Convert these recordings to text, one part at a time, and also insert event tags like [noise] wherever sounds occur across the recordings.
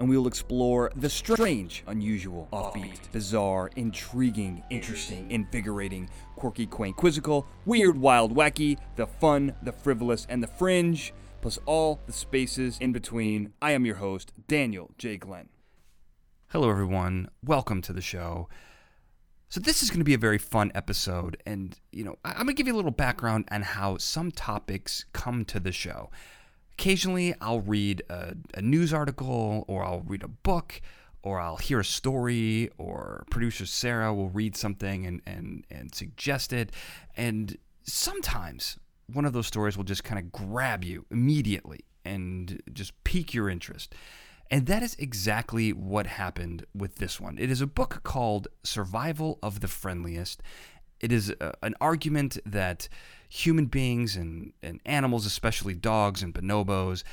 and we will explore the strange, unusual, offbeat, bizarre, intriguing, interesting, invigorating, quirky, quaint, quizzical, weird, wild, wacky, the fun, the frivolous, and the fringe, plus all the spaces in between. I am your host, Daniel J. Glenn. Hello, everyone. Welcome to the show. So this is going to be a very fun episode, and you know I'm going to give you a little background on how some topics come to the show. Occasionally, I'll read a, a news article, or I'll read a book, or I'll hear a story, or producer Sarah will read something and and and suggest it, and sometimes one of those stories will just kind of grab you immediately and just pique your interest. And that is exactly what happened with this one. It is a book called Survival of the Friendliest. It is a, an argument that human beings and, and animals, especially dogs and bonobos,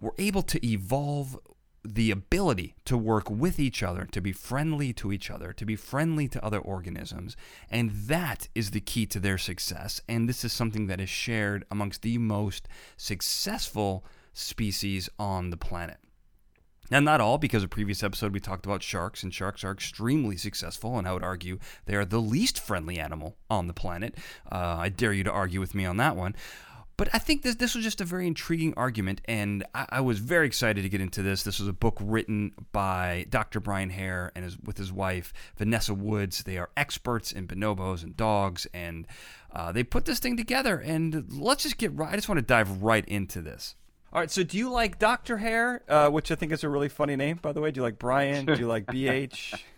were able to evolve the ability to work with each other, to be friendly to each other, to be friendly to other organisms. And that is the key to their success. And this is something that is shared amongst the most successful species on the planet. Now, not all, because a previous episode we talked about sharks, and sharks are extremely successful, and I would argue they are the least friendly animal on the planet. Uh, I dare you to argue with me on that one. But I think this this was just a very intriguing argument, and I, I was very excited to get into this. This was a book written by Dr. Brian Hare and his, with his wife Vanessa Woods. They are experts in bonobos and dogs, and uh, they put this thing together. And let's just get right. I just want to dive right into this. All right. So, do you like Doctor Hare, uh, which I think is a really funny name, by the way? Do you like Brian? Do you like BH? [laughs]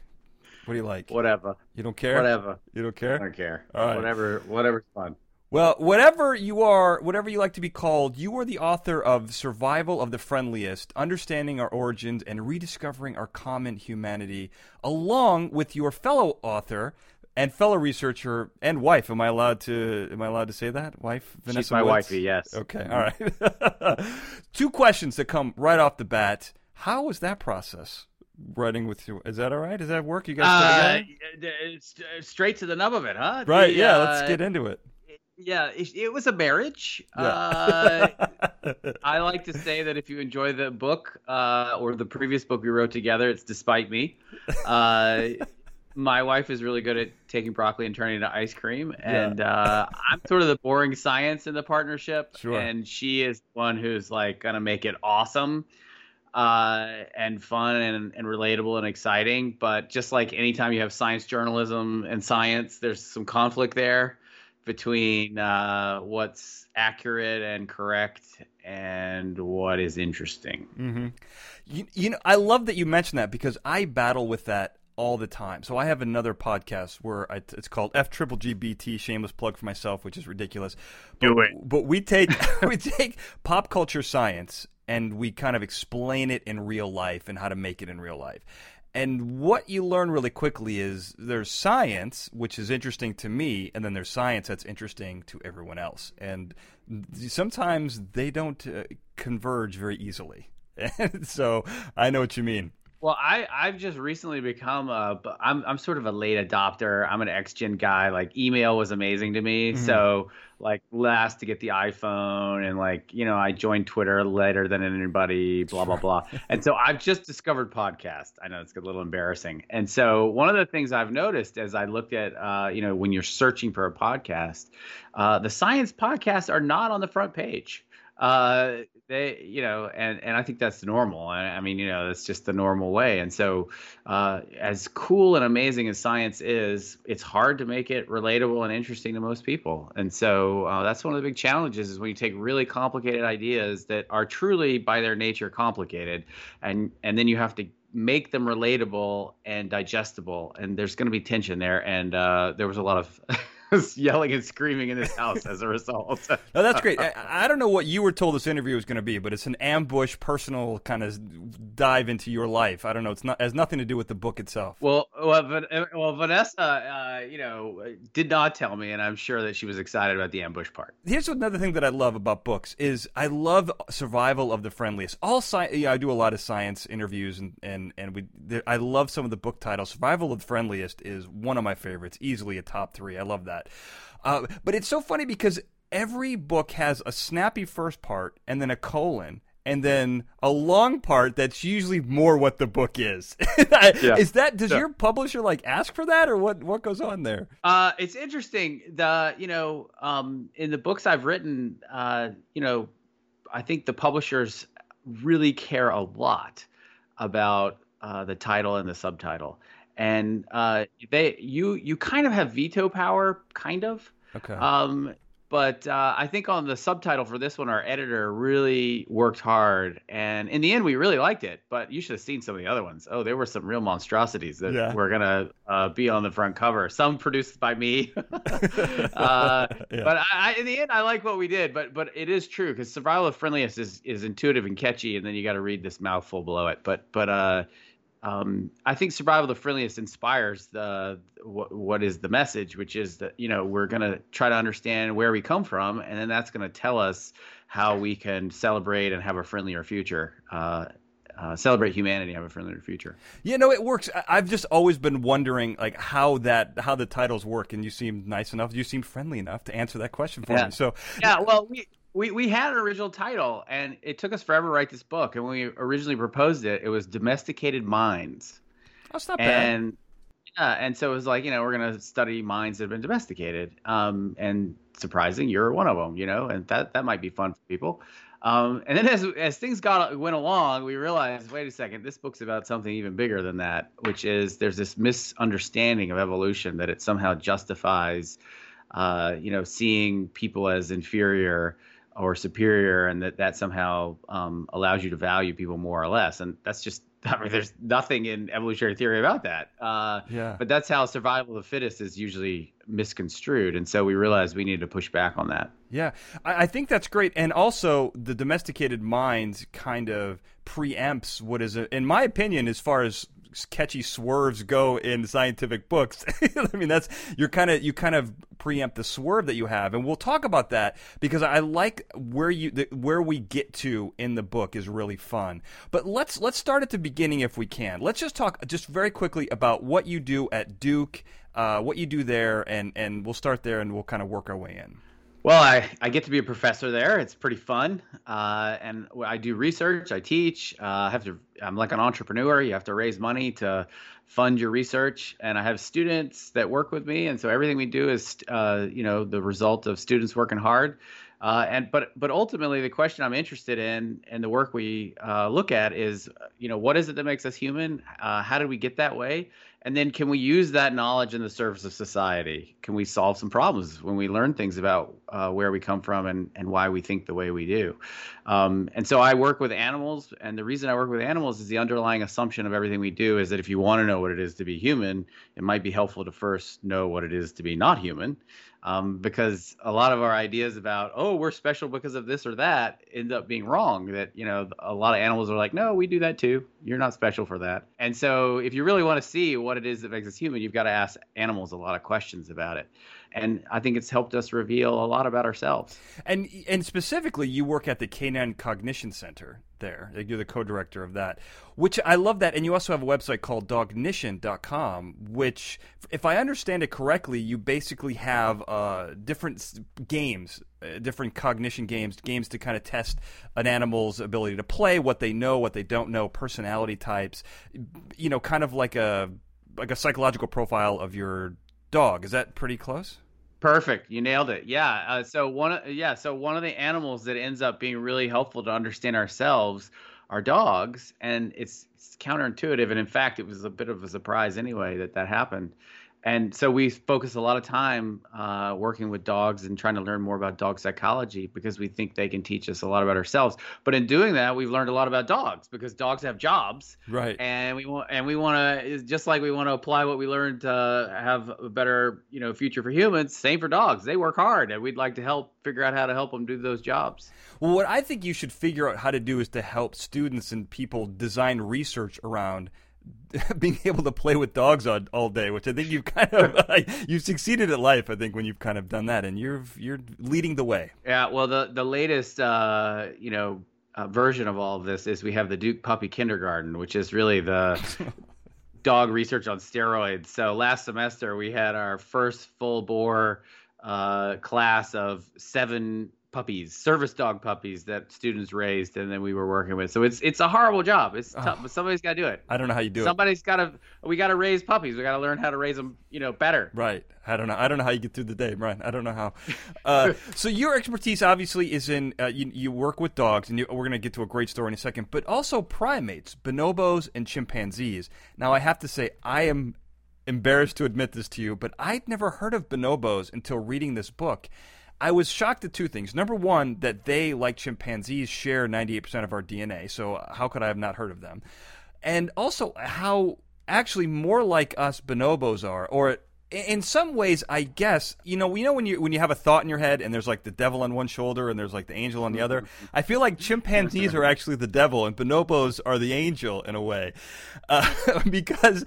What do you like? Whatever. You don't care. Whatever. You don't care. I don't care. All right. Whatever. Whatever's fun. Well, whatever you are, whatever you like to be called, you are the author of Survival of the Friendliest, Understanding Our Origins and Rediscovering Our Common Humanity, along with your fellow author and fellow researcher and wife. Am I allowed to am I allowed to say that? Wife Vanessa She's my Woods? wifey. Yes. Okay, all right. [laughs] Two questions that come right off the bat. How was that process? Writing with you, is that all right? Does that work? You guys Uh, still together? it's, uh, straight to the nub of it, huh? Right, The, yeah, uh, let's get into it. Yeah, it, it was a marriage. Yeah. Uh, I like to say that if you enjoy the book uh, or the previous book we wrote together, it's despite me. My wife is really good at taking broccoli and turning it into ice cream, and uh, I'm sort of the boring science in the partnership, Sure. and she is the one who's like gonna make it awesome. Uh, and fun and, and relatable and exciting, but just like anytime you have science journalism and science, there's some conflict there between uh, what's accurate and correct and what is interesting. hmm You, you know, I love that you mentioned that because I battle with that all the time. So I have another podcast where I, it's called F Triple GBT. Shameless plug for myself, which is ridiculous. But, Do it. But we take [laughs] we take pop culture science and we kind of explain it in real life and how to make it in real life. And what you learn really quickly is there's science, which is interesting to me, and then there's science that's interesting to everyone else. And sometimes they don't uh, converge very easily. And [laughs] so I know what you mean. Well, I I've just recently become a I'm I'm sort of a late adopter. I'm an ex-gen guy. Like email was amazing to me. So like last to get the iPhone and like you know I joined Twitter later than anybody. Blah blah blah. [laughs] and so I've just discovered podcast. I know it's a little embarrassing. And so one of the things I've noticed as I looked at uh, you know when you're searching for a podcast, uh, the science podcasts are not on the front page. Uh, they, you know, and and I think that's normal. I, I mean, you know, that's just the normal way. And so, uh, as cool and amazing as science is, it's hard to make it relatable and interesting to most people. And so, uh, that's one of the big challenges is when you take really complicated ideas that are truly by their nature complicated, and and then you have to make them relatable and digestible. And there's going to be tension there. And uh, there was a lot of [laughs] [laughs] yelling and screaming in this house as a result. [laughs] no, that's great. I, [laughs] I, don't know what you were told this interview was going to be, but it's an ambush, personal kind of dive into your life. I don't know. It's not has nothing to do with the book itself. Well, well, well Vanessa, uh, you know, did not tell me, and I'm sure that she was excited about the ambush part. Here's another thing that I love about books is I love survival of the friendliest. All science, yeah, I do a lot of science interviews, and and and we. I love some of the book titles. Survival of the friendliest is one of my favorites, easily a top three. I love that that. Uh, but it's so funny because every book has a snappy first part and then a colon and then a long part that's usually more what the book is. [laughs] yeah. Is that does yeah. your publisher like ask for that or what what goes on there? Uh, it's interesting. The you know um, in the books I've written, uh, you know, I think the publishers really care a lot about uh, the title and the subtitle and uh, they you you kind of have veto power, kind of. Okay. Um, but uh, I think on the subtitle for this one, our editor really worked hard, and in the end, we really liked it. But you should have seen some of the other ones. Oh, there were some real monstrosities that yeah. were gonna uh, be on the front cover. Some produced by me, [laughs] uh, [laughs] yeah. but I, in the end, I like what we did. But but it is true because survival of friendliest is is intuitive and catchy, and then you got to read this mouthful below it. But but uh um, I think survival of the friendliest inspires the what, what is the message, which is that you know we're going to try to understand where we come from, and then that's going to tell us how we can celebrate and have a friendlier future. Uh, uh, celebrate humanity, have a friendlier future. Yeah, no, it works. I've just always been wondering, like, how that how the titles work, and you seem nice enough, you seem friendly enough to answer that question for yeah. me. So, yeah, well, we we we had an original title, and it took us forever to write this book. And when we originally proposed it, it was Domesticated Minds. That's not bad. And yeah, and so it was like you know we're gonna study minds that have been domesticated. Um, and surprising, you're one of them. You know, and that that might be fun for people. Um, and then as as things got went along, we realized, wait a second, this book's about something even bigger than that, which is there's this misunderstanding of evolution that it somehow justifies, uh, you know, seeing people as inferior or superior, and that that somehow um, allows you to value people more or less. And that's just [laughs] I mean, there's nothing in evolutionary theory about that. Uh, yeah. But that's how survival of the fittest is usually misconstrued, and so we realized we needed to push back on that. Yeah, I, I think that's great, and also the domesticated mind kind of preempts what is, a, in my opinion, as far as catchy swerves go in scientific books. [laughs] I mean, that's you're kind of you kind of preempt the swerve that you have, and we'll talk about that because I like where you the, where we get to in the book is really fun. But let's let's start at the beginning if we can. Let's just talk just very quickly about what you do at Duke, uh, what you do there, and and we'll start there and we'll kind of work our way in. Well, I, I get to be a professor there. It's pretty fun, uh, and I do research. I teach. Uh, I have to. I'm like an entrepreneur. You have to raise money to fund your research, and I have students that work with me, and so everything we do is, uh, you know, the result of students working hard. Uh, and but but ultimately, the question I'm interested in and the work we uh, look at is, you know, what is it that makes us human? Uh, how did we get that way? And then can we use that knowledge in the service of society? Can we solve some problems when we learn things about uh, where we come from and, and why we think the way we do? Um, and so I work with animals. And the reason I work with animals is the underlying assumption of everything we do is that if you want to know what it is to be human, it might be helpful to first know what it is to be not human um, because a lot of our ideas about oh we're special because of this or that end up being wrong that you know a lot of animals are like no we do that too. You're not special for that. And so if you really want to see what it is that makes us human you've got to ask animals a lot of questions about it and I think it's helped us reveal a lot about ourselves. And and specifically, you work at the Canine Cognition Center there. You're the co-director of that, which I love that. And you also have a website called Dognition.com, which, if I understand it correctly, you basically have uh, different games, uh, different cognition games, games to kind of test an animal's ability to play, what they know, what they don't know, personality types. You know, kind of like a like a psychological profile of your dog. Is that pretty close? Perfect. You nailed it. Yeah. Uh, so one, yeah. So one of the animals that ends up being really helpful to understand ourselves are dogs, and it's, it's counterintuitive. And in fact, it was a bit of a surprise anyway that that happened. And so we focus a lot of time uh, working with dogs and trying to learn more about dog psychology because we think they can teach us a lot about ourselves. But in doing that, we've learned a lot about dogs because dogs have jobs, right? And we want and we want to just like we want to apply what we learned to have a better you know future for humans. Same for dogs; they work hard, and we'd like to help figure out how to help them do those jobs. Well, what I think you should figure out how to do is to help students and people design research around [laughs] being able to play with dogs all, all day, which I think you've kind of [laughs] you've succeeded at life. I think when you've kind of done that, and you're you're leading the way. Yeah, well, the the latest uh, you know uh, version of all of this is we have the Duke Puppy Kindergarten, which is really the [laughs] dog research on steroids. So last semester we had our first full bore uh, class of seven puppies, service dog puppies that students raised, and then we were working with. So it's it's a horrible job. It's tough, oh, but somebody's got to do it. I don't know how you do somebody's it. Somebody's got to. We got to raise puppies. We got to learn how to raise them. You know, better. Right. I don't know. I don't know how you get through the day, Brian. I don't know how. Uh, [laughs] so your expertise obviously is in uh, you, you work with dogs, and you, we're going to get to a great story in a second. But also primates, bonobos, and chimpanzees. Now I have to say I am embarrassed to admit this to you, but I'd never heard of bonobos until reading this book. I was shocked at two things. Number one, that they, like chimpanzees, share 98% of our DNA. So how could I have not heard of them? And also how actually more like us bonobos are, or in some ways, I guess you know, you know when you when you have a thought in your head and there's like the devil on one shoulder and there's like the angel on the other. [laughs] I feel like chimpanzees are actually the devil and bonobos are the angel in a way, uh, [laughs] because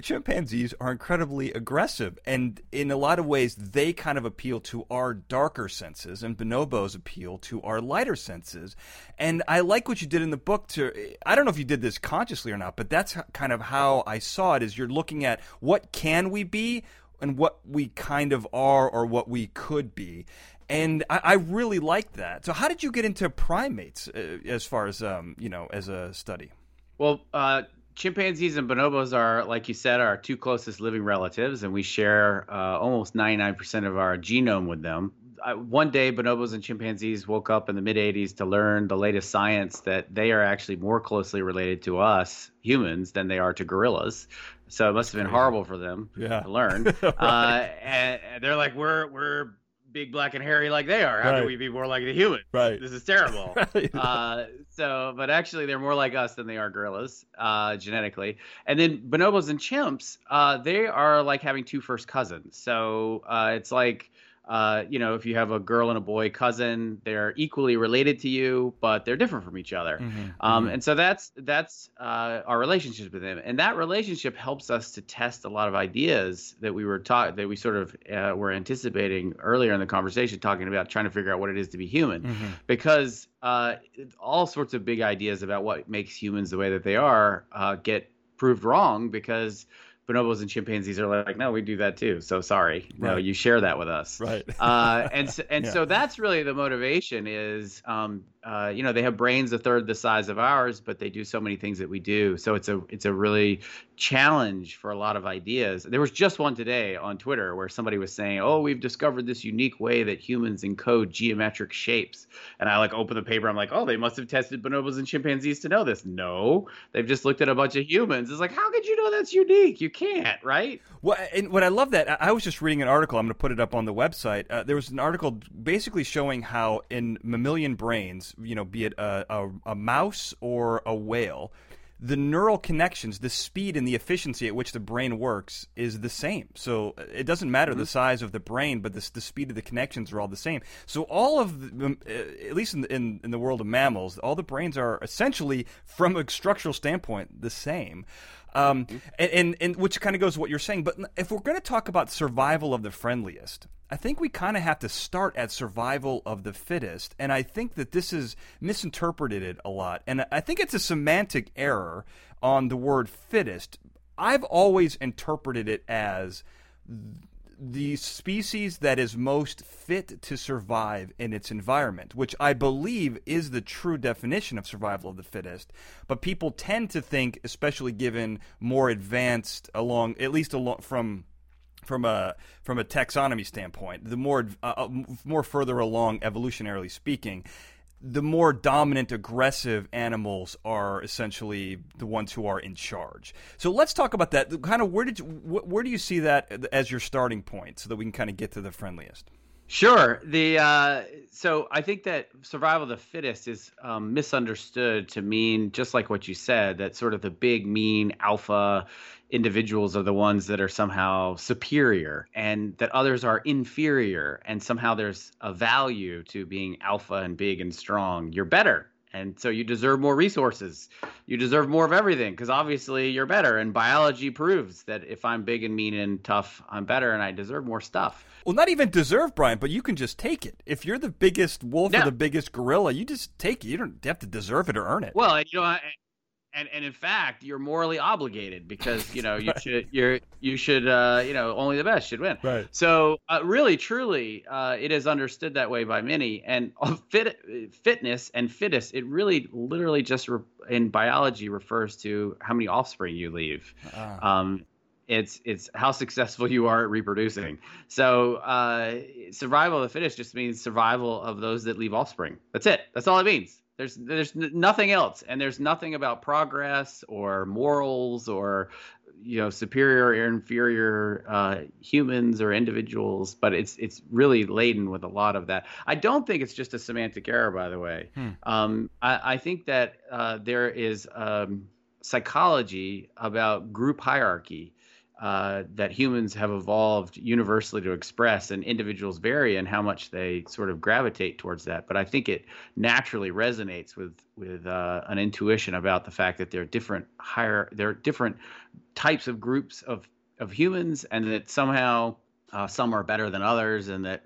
chimpanzees are incredibly aggressive and in a lot of ways they kind of appeal to our darker senses and bonobos appeal to our lighter senses. And I like what you did in the book. To I don't know if you did this consciously or not, but that's kind of how I saw it. Is you're looking at what can we be and what we kind of are or what we could be. And I, I really like that. So, how did you get into primates uh, as far as um, you know as a study? Well, uh, chimpanzees and bonobos are, like you said, our two closest living relatives, and we share uh, almost 99% of our genome with them. I, one day, bonobos and chimpanzees woke up in the mid 80s to learn the latest science that they are actually more closely related to us humans than they are to gorillas. So it must have been horrible for them yeah. to learn. [laughs] right. uh, and, and, they're like, we're we're big, black, and hairy like they are. How right. can we be more like the human? Right. This is terrible. [laughs] right. uh, so, but actually, they're more like us than they are gorillas uh, genetically. And then bonobos and chimps, uh, they are like having two first cousins. So uh, it's like uh, you know, if you have a girl and a boy cousin, they're equally related to you, but they're different from each other. Mm-hmm. Um, mm-hmm. And so that's that's uh, our relationship with them, and that relationship helps us to test a lot of ideas that we were taught that we sort of uh, were anticipating earlier in the conversation, talking about trying to figure out what it is to be human, mm-hmm. because uh, all sorts of big ideas about what makes humans the way that they are uh, get proved wrong because bonobos and chimpanzees are like, no, we do that too. So sorry, right. no, you share that with us, right? uh, and so, and [laughs] yeah. so that's really the motivation is, um, uh, you know, they have brains a third the size of ours, but they do so many things that we do. So it's a it's a really challenge for a lot of ideas. There was just one today on Twitter where somebody was saying, "Oh, we've discovered this unique way that humans encode geometric shapes." And I like open the paper. I'm like, "Oh, they must have tested bonobos and chimpanzees to know this." No, they've just looked at a bunch of humans. It's like, how could you know that's unique? You can't, right? Well, and what I love that I was just reading an article. I'm going to put it up on the website. Uh, there was an article basically showing how in mammalian brains, you know, be it a, a, a mouse or a whale the neural connections, the speed and the efficiency at which the brain works is the same. So it doesn't matter mm-hmm. the size of the brain, but the, the speed of the connections are all the same. So all of them, uh, at least in the, in, in the world of mammals, all the brains are essentially, from a structural standpoint, the same. Um, mm-hmm. and, and, and which kind of goes what you're saying. But if we're going to talk about survival of the friendliest, I think we kind of have to start at survival of the fittest. And I think that this is misinterpreted it a lot. And I think it's a semantic error on the word fittest. I've always interpreted it as the species that is most fit to survive in its environment, which I believe is the true definition of survival of the fittest. But people tend to think, especially given more advanced along, at least along from from a from a taxonomy standpoint, the more uh, uh more further along evolutionarily speaking, the more dominant, aggressive animals are essentially the ones who are in charge. So let's talk about that. Kind of where did you, where do you see that as your starting point, so that we can kind of get to the friendliest? Sure. The uh, so I think that survival of the fittest is um, misunderstood to mean just like what you said that sort of the big mean alpha individuals are the ones that are somehow superior and that others are inferior. And somehow there's a value to being alpha and big and strong. You're better. And so you deserve more resources. You deserve more of everything because obviously you're better. And biology proves that if i'm big and mean and tough i'm better and i deserve more stuff well not even deserve brian but you can just take it. If you're the biggest wolf or the biggest gorilla you just take it. You don't have to deserve it or earn it. Well you know and and in fact you're morally obligated because you know [laughs] you right. should you're you should uh, you know only the best should win. Right. So uh, really truly uh, it is understood that way by many. And [laughs] fit, fitness and fittest it really literally just re- in biology refers to how many offspring you leave. Ah. um, it's it's how successful you are at reproducing. So uh, survival of the fittest just means survival of those that leave offspring. That's it. That's all it means. There's there's nothing else, and there's nothing about progress or morals or you know superior or inferior uh, humans or individuals, but it's it's really laden with a lot of that. I don't think it's just a semantic error, by the way. Hmm. Um, I, I, think that uh, there is um, psychology about group hierarchy uh, that humans have evolved universally to express, and individuals vary in how much they sort of gravitate towards that. But I think it naturally resonates with with uh, an intuition about the fact that there are different higher, there are different types of groups of of humans, and that somehow uh, some are better than others, and that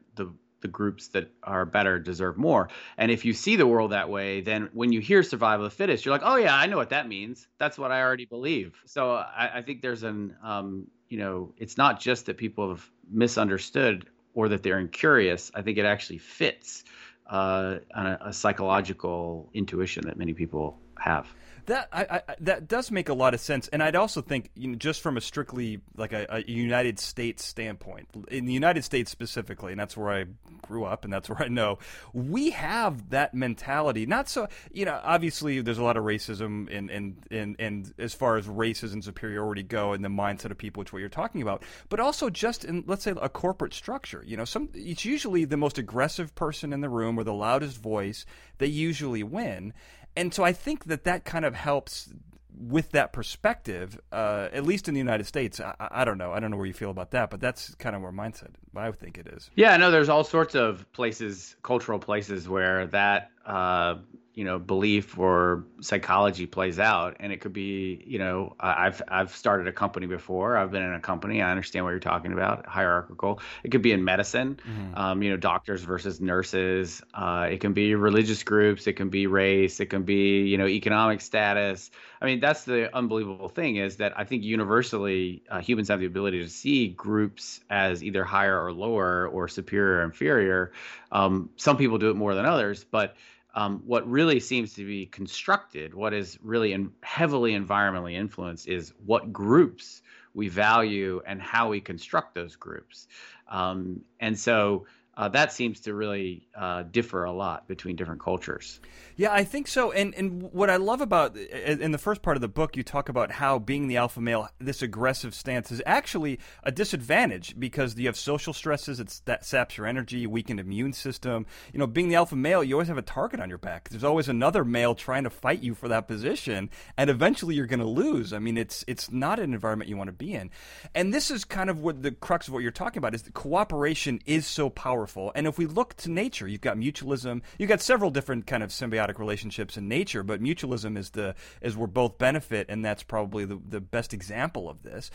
the groups that are better deserve more. And if you see the world that way, then when you hear survival of the fittest, you're like, oh yeah, I know what that means. That's what I already believe. So I, I think there's an, um, you know, it's not just that people have misunderstood or that they're incurious. I think it actually fits uh, a, a psychological intuition that many people have. That I, I, that does make a lot of sense, and I'd also think, you know, just from a strictly like a, a, United States standpoint, in the United States specifically, and that's where I grew up, and that's [laughs] where I know we have that mentality. Not so, you know, obviously there's a lot of racism, and and and and as far as races and superiority go, and the mindset of people, which what you're talking about, but also just in let's say a corporate structure. You know, some it's usually the most aggressive person in the room or the loudest voice. They usually win and so I think that that kind of helps with that perspective, uh, at least in the United States. I, I, don't know. I don't know where you feel about that, but that's kind of where mindset. I think it is. Yeah, no. There's all sorts of places, cultural places, where that uh, you know belief or psychology plays out and it could be you know i've i've started a company before. I've been in a company. I understand what you're talking about. Hierarchical. It could be in medicine mm-hmm. um, you know doctors versus nurses. Uh, it can be religious groups. It can be race. It can be you know economic status. I mean that's the unbelievable thing is that i think universally uh, humans have the ability to see groups as either higher or lower or superior or inferior. Um, some people do it more than others but um, what really seems to be constructed, what is really in, heavily environmentally influenced, is what groups we value and how we construct those groups. Um, and so uh, that seems to really uh, differ a lot between different cultures. Yeah, I think so. And and what I love about in the first part of the book, you talk about how being the alpha male, this aggressive stance is actually a disadvantage because you have social stresses. It's that saps your energy, weakened immune system. You know, being the alpha male, you always have a target on your back. There's always another male trying to fight you for that position, and eventually you're going to lose. I mean, it's it's not an environment you want to be in. And this is kind of what the crux of what you're talking about is cooperation is so powerful. And if we look to nature, you've got mutualism, you've got several different kind of symbiotic symbiotic relationships in nature, but mutualism is the is where both benefit, and that's probably the, the best example of this.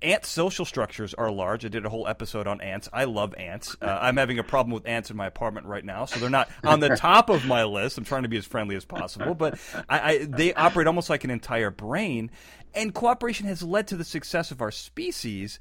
Ant social structures are large. I did a whole episode on ants. I love ants. Uh, I'm having a problem with ants in my apartment right now, so they're not on the [laughs] top of my list. I'm trying to be as friendly as possible, but I, I, they operate almost like an entire brain, and cooperation has led to the success of our species.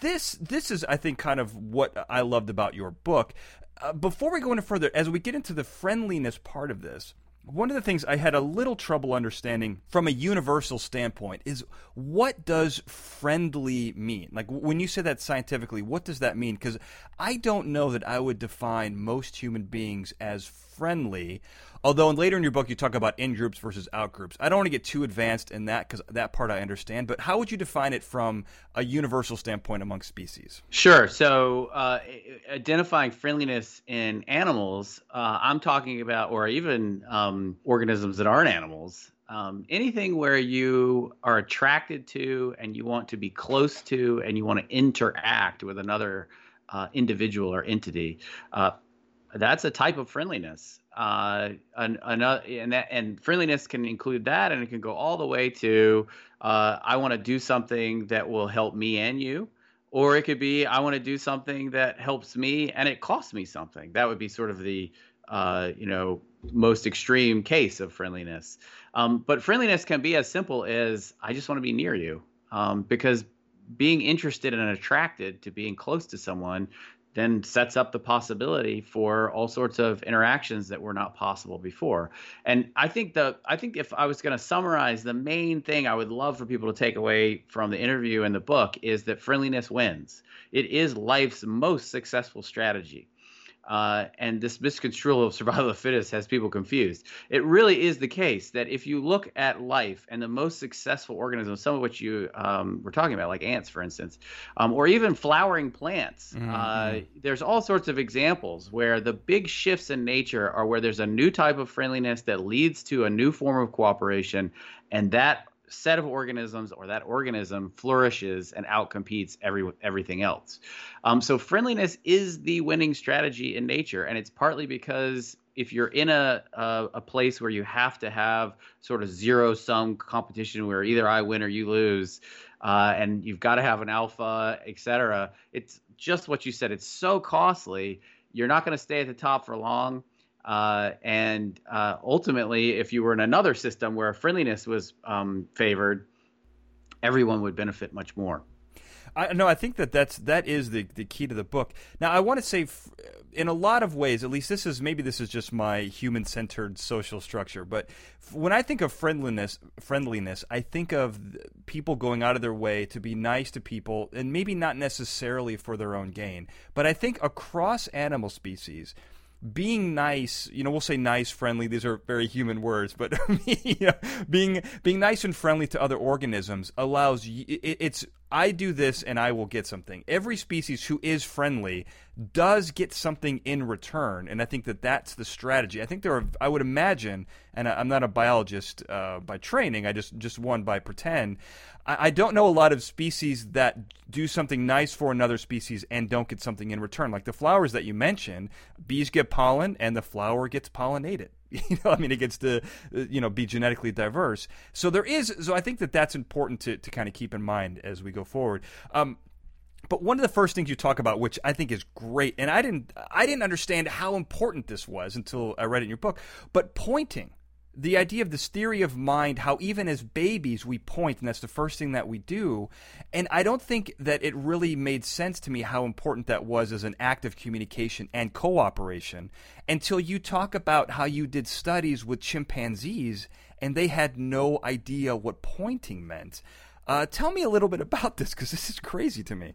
This this is, I think, kind of what I loved about your book. Uh, before we go any further, as we get into the friendliness part of this, one of the things I had a little trouble understanding from a universal standpoint is what does friendly mean? Like when you say that scientifically, what does that mean? Because I don't know that I would define most human beings as friendly Although later in your book you talk about in groups versus out groups. I don't want to get too advanced in that because that part I understand. But how would you define it from a universal standpoint among species? Sure. So uh, identifying friendliness in animals, uh, I'm talking about, or even um, organisms that aren't animals. Um, anything where you are attracted to and you want to be close to and you want to interact with another uh, individual or entity, uh, that's a type of friendliness. Uh, and, and, that, and friendliness can include that, and it can go all the way to uh, I want to do something that will help me and you, or it could be I want to do something that helps me and it costs me something. That would be sort of the uh, you know most extreme case of friendliness. Um, but friendliness can be as simple as I just want to be near you, um, because being interested and attracted to being close to someone then sets up the possibility for all sorts of interactions that were not possible before. And I think the I think if I was going to summarize the main thing I would love for people to take away from the interview and the book is that friendliness wins. It is life's most successful strategy. Uh, and this misconstrual of survival of the fittest has people confused. It really is the case that if you look at life and the most successful organisms, some of which you um, were talking about, like ants, for instance, um, or even flowering plants, mm-hmm. uh, mm-hmm. there's all sorts of examples where the big shifts in nature are where there's a new type of friendliness that leads to a new form of cooperation, and that set of organisms or that organism flourishes and outcompetes every everything else. Um, so friendliness is the winning strategy in nature, and it's partly because if you're in a, a, a place where you have to have sort of zero sum competition where either I win or you lose, uh, and you've got to have an alpha, etc. it's just what you said. It's so costly. You're not going to stay at the top for long. Uh, and uh, ultimately, if you were in another system where friendliness was um, favored, everyone would benefit much more. I no, I think that that's that is the the key to the book. Now, I want to say, in a lot of ways, at least this is maybe this is just my human centered social structure. But when I think of friendliness, friendliness, I think of people going out of their way to be nice to people, and maybe not necessarily for their own gain. But I think across animal species, being nice, you know, we'll say nice, friendly. These are very human words, but you [laughs] know, being being nice and friendly to other organisms allows it's I do this and I will get something. Every species who is friendly does get something in return, and I think that that's the strategy. I think there are. I would imagine, and I'm not a biologist uh, by training. I just just one by pretend. I, I don't know a lot of species that do something nice for another species and don't get something in return. Like the flowers that you mentioned, bees get pollen and the flower gets pollinated. [laughs] You know, I mean, it gets to you know be genetically diverse. So there is. So I think that that's important to to kind of keep in mind as we go forward. Um, but one of the first things you talk about, which I think is great, and I didn't I didn't understand how important this was until I read it in your book. But pointing the idea of this theory of mind, how even as babies we point, and that's the first thing that we do. And I don't think that it really made sense to me how important that was as an act of communication and cooperation until you talk about how you did studies with chimpanzees and they had no idea what pointing meant. Uh, tell me a little bit about this because this is crazy to me.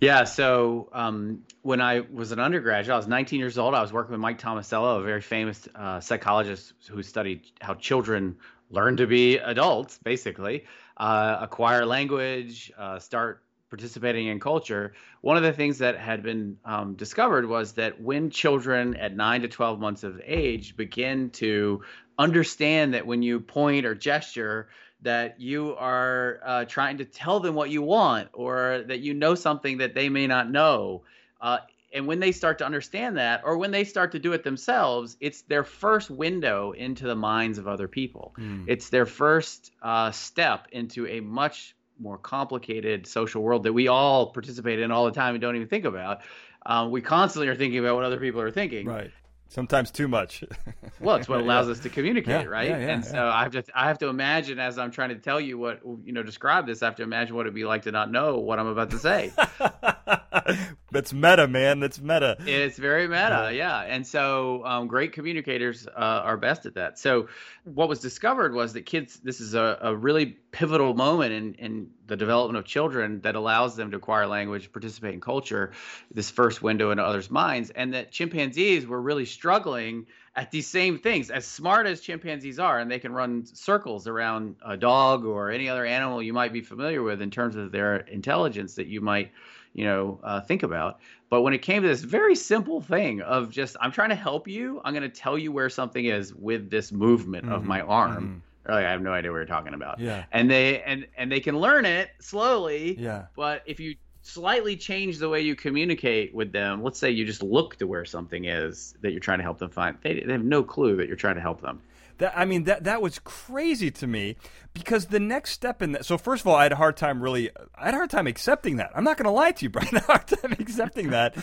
Yeah, so um, when I was an undergraduate, I was 19 years old. I was working with Mike Tomasello, a very famous uh, psychologist who studied how children learn to be adults, basically, uh, acquire language, uh, start participating in culture. One of the things that had been um, discovered was that when children at 9 to 12 months of age begin to understand that when you point or gesture, that you are uh, trying to tell them what you want or that you know something that they may not know. Uh, and when they start to understand that, or when they start to do it themselves, it's their first window into the minds of other people. Mm. It's their first uh, step into a much more complicated social world that we all participate in all the time and don't even think about. Um, we constantly are thinking about what other people are thinking. Right sometimes too much. [laughs] well, it's what allows yeah. us to communicate, yeah, right? Yeah, and so I have to I have to imagine as I'm trying to tell you what you know describe this. I have to imagine what it'd be like to not know what I'm about to say. [laughs] [laughs] That's meta, man. That's meta. It's very meta, yeah. And so, um, great communicators uh, are best at that. So, what was discovered was that kids, this is a, a really pivotal moment in, in the development of children that allows them to acquire language, participate in culture, this first window into others' minds, and that chimpanzees were really struggling at these same things. As smart as chimpanzees are, and they can run circles around a dog or any other animal you might be familiar with in terms of their intelligence that you might you know uh, think about. But when it came to this very simple thing of just i'm trying to help you. I'm going to tell you where something is with this movement mm-hmm. of my arm. Mm-hmm. like i have no idea what you're talking about. Yeah. And they and and they can learn it slowly yeah. but if you slightly change the way you communicate with them let's say you just look to where something is that you're trying to help them find they, they have no clue that you're trying to help them that I mean that that was crazy to me because the next step in that. So first of all, I had a hard time really. I had a hard time accepting that. I'm not going to lie to you, [laughs] Brian. I had a hard time accepting that.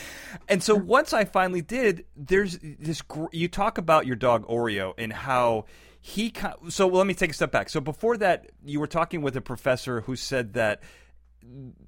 And so once I finally did, there's this. You talk about your dog Oreo and how he. So let me take a step back. So before that, you were talking with a professor who said that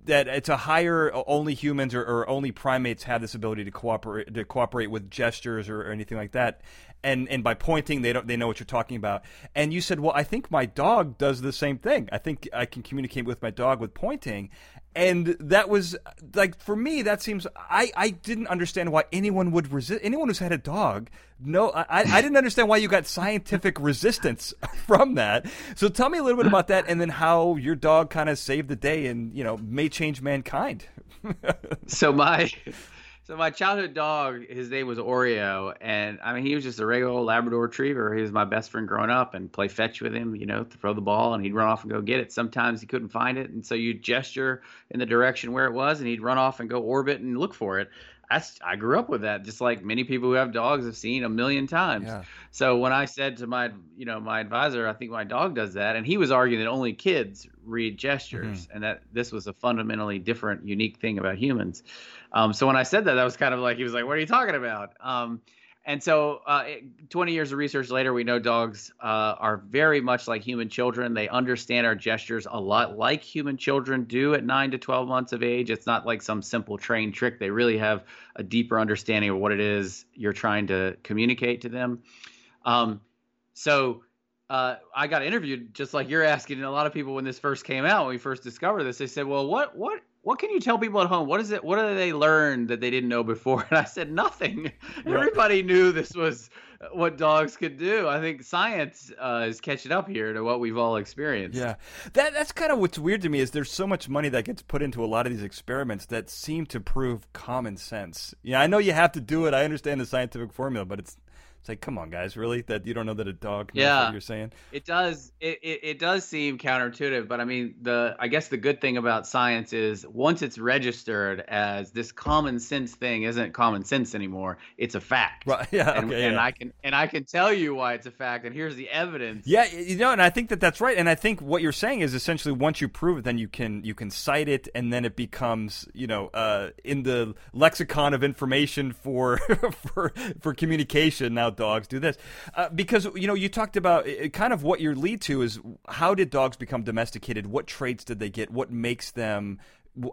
that it's a higher only humans or, or, only primates have this ability to cooperate to cooperate with gestures or, or, anything like that and and by pointing they don't they know what you're talking about. And you said well i think my dog does the same thing. I think i can communicate with my dog with pointing. And that was like for me that seems i i didn't understand why anyone would resist anyone who's had a dog no i i didn't understand why you got scientific resistance [laughs] from that. So tell me a little bit about that and then how your dog kind of saved the day and you know may change mankind. [laughs] So my so my childhood dog, his name was Oreo, and I mean he was just a regular old Labrador Retriever. He was my best friend growing up, and play fetch with him, you know, throw the ball, and he'd run off and go get it. Sometimes he couldn't find it, and so you'd gesture in the direction where it was, and he'd run off and go orbit and look for it. I, I grew up with that, just like many people who have dogs have seen a million times. Yeah. So when I said to my, you know, my advisor, I think my dog does that, and he was arguing that only kids read gestures, mm-hmm. and that this was a fundamentally different, unique thing about humans. Um, so when I said that, that was kind of like he was like, "What are you talking about?" Um, and so, uh, 20 years of research later, we know dogs uh, are very much like human children. They understand our gestures a lot like human children do at 9 to 12 months of age. It's not like some simple trained trick. They really have a deeper understanding of what it is you're trying to communicate to them. Um, so, uh, I got interviewed just like you're asking, and a lot of people when this first came out, when we first discovered this, they said, "Well, what what what can you tell people at home? What is it? What do they learn that they didn't know before? [laughs] And I said nothing. Everybody knew this was what dogs could do. I think science uh, is catching up here to what we've all experienced. Yeah, that that's kind of what's weird to me is there's so much money that gets put into a lot of these experiments that seem to prove common sense. Yeah, I know you have to do it. I understand the scientific formula, but it's it's like, come on, guys, really? That you don't know that a dog knows yeah, what you're saying? It does. It, it, it does seem counterintuitive, but I mean, the I guess the good thing about science is once it's registered as this common sense thing isn't common sense anymore. It's a fact. Right. [laughs] Yeah. And, okay, and yeah. I can and I can tell you why it's a fact, and here's the evidence. Yeah, you know, and I think that that's right. And I think what you're saying is essentially once you prove it, then you can you can cite it, and then it becomes you know uh, in the lexicon of information for [laughs] for for communication. Now dogs do this uh, because you know you talked about it, kind of what your lead to is how did dogs become domesticated? What traits did they get? What makes them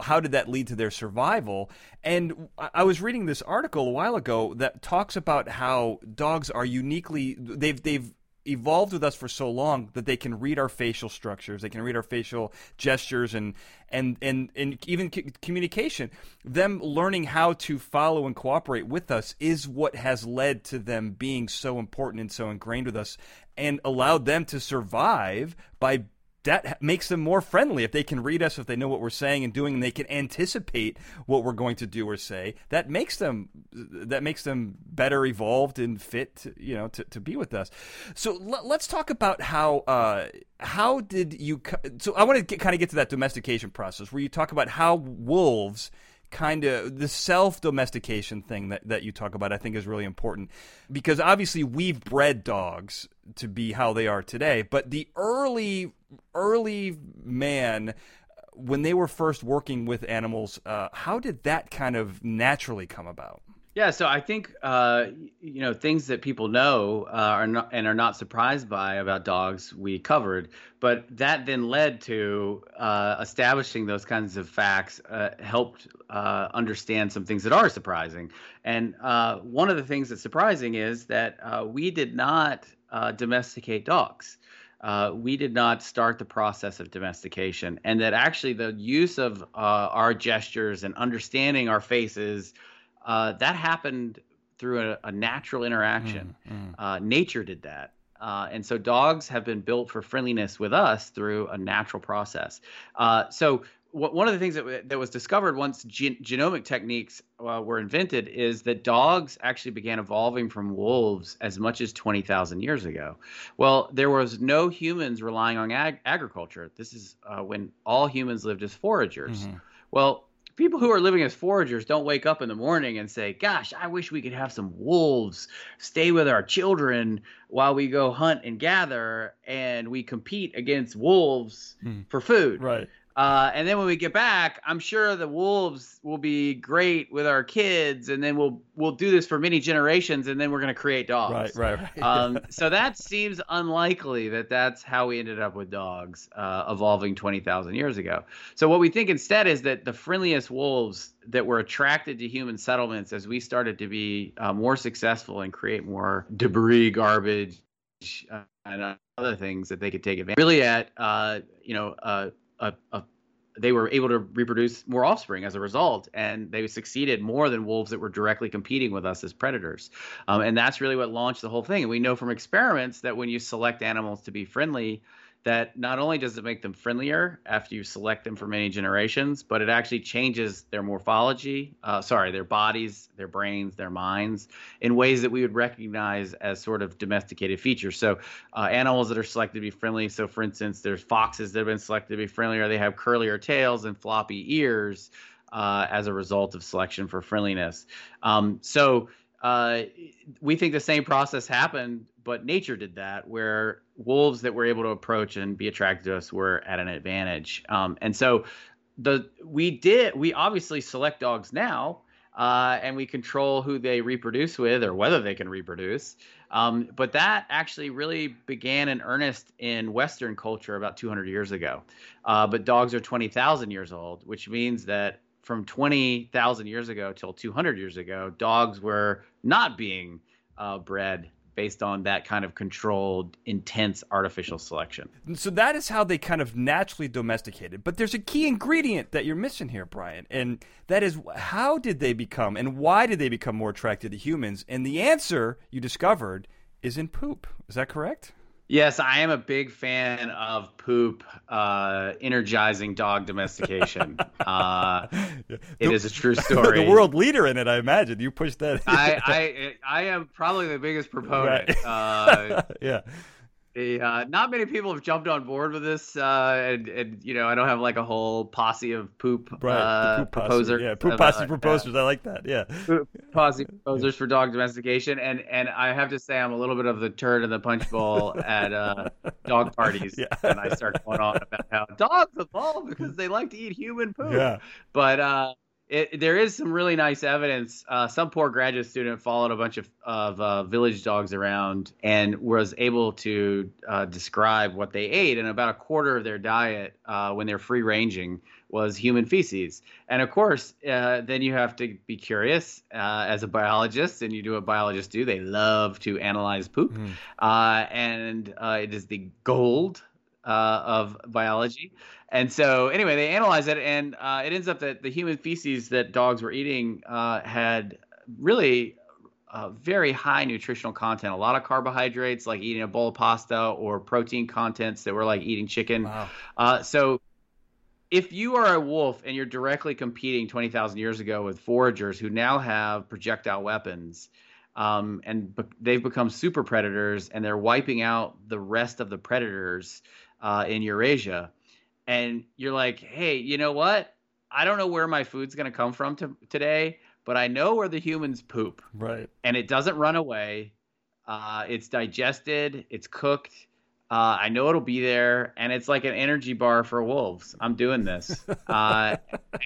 how did that lead to their survival? And I was reading this article a while ago that talks about how dogs are uniquely they've they've evolved with us for so long that they can read our facial structures, they can read our facial gestures, and and and and even c- communication. Them learning how to follow and cooperate with us is what has led to them being so important and so ingrained with us, and allowed them to survive by that makes them more friendly. If they can read us if they know what we're saying and doing and they can anticipate what we're going to do or say that makes them that makes them better evolved and fit to, you know to, to be with us. So l- let's talk about how uh, how did you so i want to kind of get to that domestication process where you talk about how wolves kind of the self domestication thing that, that you talk about, I think is really important because obviously we've bred dogs to be how they are today, but the early early man when they were first working with animals, uh, how did that kind of naturally come about? Yeah, so I think uh, you know things that people know uh, are not and are not surprised by about dogs we covered, but that then led to uh, establishing those kinds of facts uh, helped uh, understand some things that are surprising. And uh, one of the things that's surprising is that we did not domesticate dogs. we did not start the process of domestication, and that actually the use of our gestures and understanding our faces uh, that happened through a, a natural interaction. Mm, mm. Uh, nature did that. Uh, and so dogs have been built for friendliness with us through a natural process. Uh, so one of the things that, that was discovered once gen- genomic techniques uh, were invented is that dogs actually began evolving from wolves as much as 20,000 years ago. Well, there was no humans relying on ag- agriculture. This is uh, when all humans lived as foragers. Mm-hmm. Well, people who are living as foragers don't wake up in the morning and say, "Gosh, I wish we could have some wolves stay with our children while we go hunt and gather and we compete against wolves hmm. for food." Right. Uh, and then when we get back, I'm sure the wolves will be great with our kids, and then we'll we'll do this for many generations, and then we're going to create dogs. Right, right, right. [laughs] Um, so that seems unlikely that that's how we ended up with dogs uh, evolving 20,000 years ago. So what we think instead is that the friendliest wolves that were attracted to human settlements as we started to be uh, more successful and create more debris, garbage, uh, and other things that they could take advantage. Of really, at uh, you know uh, a, a they were able to reproduce more offspring as a result, and they succeeded more than wolves that were directly competing with us as predators. Um, and that's really what launched the whole thing. And we know from experiments that when you select animals to be friendly, that not only does it make them friendlier after you select them for many generations, but it actually changes their morphology, uh, sorry, their bodies, their brains, their minds in ways that we would recognize as sort of domesticated features. So, uh, animals that are selected to be friendly. So, for instance, there's foxes that have been selected to be friendlier. They have curlier tails and floppy ears uh, as a result of selection for friendliness. Um, so, uh, we think the same process happened, but nature did that, where wolves that were able to approach and be attracted to us were at an advantage. Um, and so the we did we obviously select dogs now, uh, and we control who they reproduce with or whether they can reproduce. Um, but that actually really began in earnest in Western culture about 200 years ago. Uh, but dogs are 20,000 years old, which means that from 20,000 years ago till 200 years ago, dogs were not being uh, bred based on that kind of controlled, intense artificial selection. So that is how they kind of naturally domesticated. But there's a key ingredient that you're missing here, Brian, and that is how did they become and why did they become more attracted to humans? And the answer you discovered is in poop. Is that correct? Yes, I am a big fan of poop uh, energizing dog domestication. [laughs] uh, yeah. It the, is a true [laughs] story. the world leader in it, I imagine. You pushed that. I, [laughs] I, I am probably the biggest proponent. Right. Uh, yeah. The, uh, not many people have jumped on board with this, uh, and, and you know I don't have like a whole posse of poop, right. uh, poop proposers. Yeah, poop posse uh, proposers. I like that. Yeah, poop posse [laughs] proposers for dog domestication, and and I have to say I'm a little bit of the turd in the punch bowl at uh, dog parties, [laughs] yeah. and I start going on about how dogs evolved because they like to eat human poop. Yeah, but uh, it, there is some really nice evidence. Uh, some poor graduate student followed a bunch of, of uh, village dogs around and was able to uh, describe what they ate. And about a quarter of their diet, uh, when they're free ranging, was human feces. And of course, uh, then you have to be curious uh, as a biologist, and you do what biologists do. They love to analyze poop, mm. and it is the gold of biology. And so, anyway, they analyze it, and uh, it ends up that the human feces that dogs were eating uh, had really uh, very high nutritional content. A lot of carbohydrates, like eating a bowl of pasta, or protein contents that were like eating chicken. Wow. Uh, so, if you are a wolf and you're directly competing 20,000 years ago with foragers who now have projectile weapons, um, and be- they've become super predators, and they're wiping out the rest of the predators uh, in Eurasia and you're like, hey, you know what? I don't know where my food's going to come from to, today, but I know where the humans poop. Right. And it doesn't run away. Uh, it's digested. It's cooked. Uh, I know it'll be there, and it's like an energy bar for wolves. I'm doing this, [laughs] uh,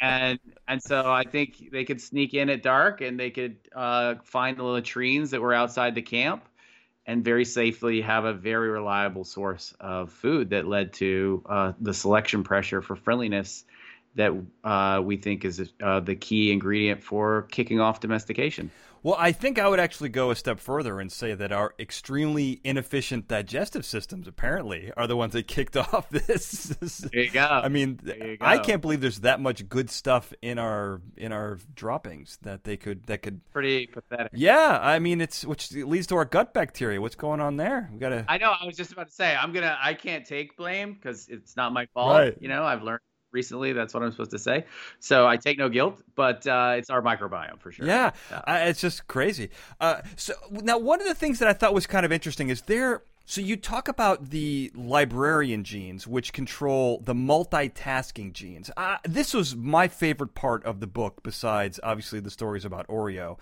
and and so I think they could sneak in at dark, and they could uh, find the latrines that were outside the camp, and very safely have a very reliable source of food that led to uh, the selection pressure for friendliness that uh, we think is uh, the key ingredient for kicking off domestication. Well, I think I would actually go a step further and say that our extremely inefficient digestive systems apparently are the ones that kicked [laughs] off this. There you go. I mean, I can't believe there's that much good stuff in our in our droppings that they could that could pretty pathetic. Yeah, I mean it's which leads to our gut bacteria. What's going on there? We got to I know, I was just about to say I'm going to I can't take blame cuz it's not my fault, Right. you know, I've learned recently that's what I'm supposed to say. So I take no guilt, but uh, it's our microbiome for sure. Yeah, I, it's just crazy. Uh, so now, one of the things that I thought was kind of interesting is there. So you talk about the librarian genes, which control the multitasking genes. Uh, this was my favorite part of the book, besides obviously the stories about Oreo.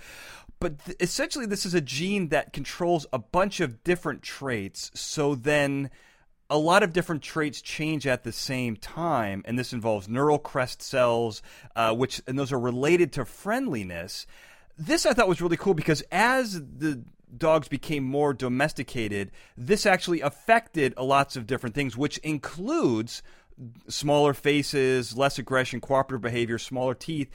But th- essentially, this is a gene that controls a bunch of different traits. So then a lot of different traits change at the same time, and this involves neural crest cells, uh, which and those are related to friendliness. This I thought was really cool because as the dogs became more domesticated, this actually affected lots of different things, which includes smaller faces, less aggression, cooperative behavior, smaller teeth.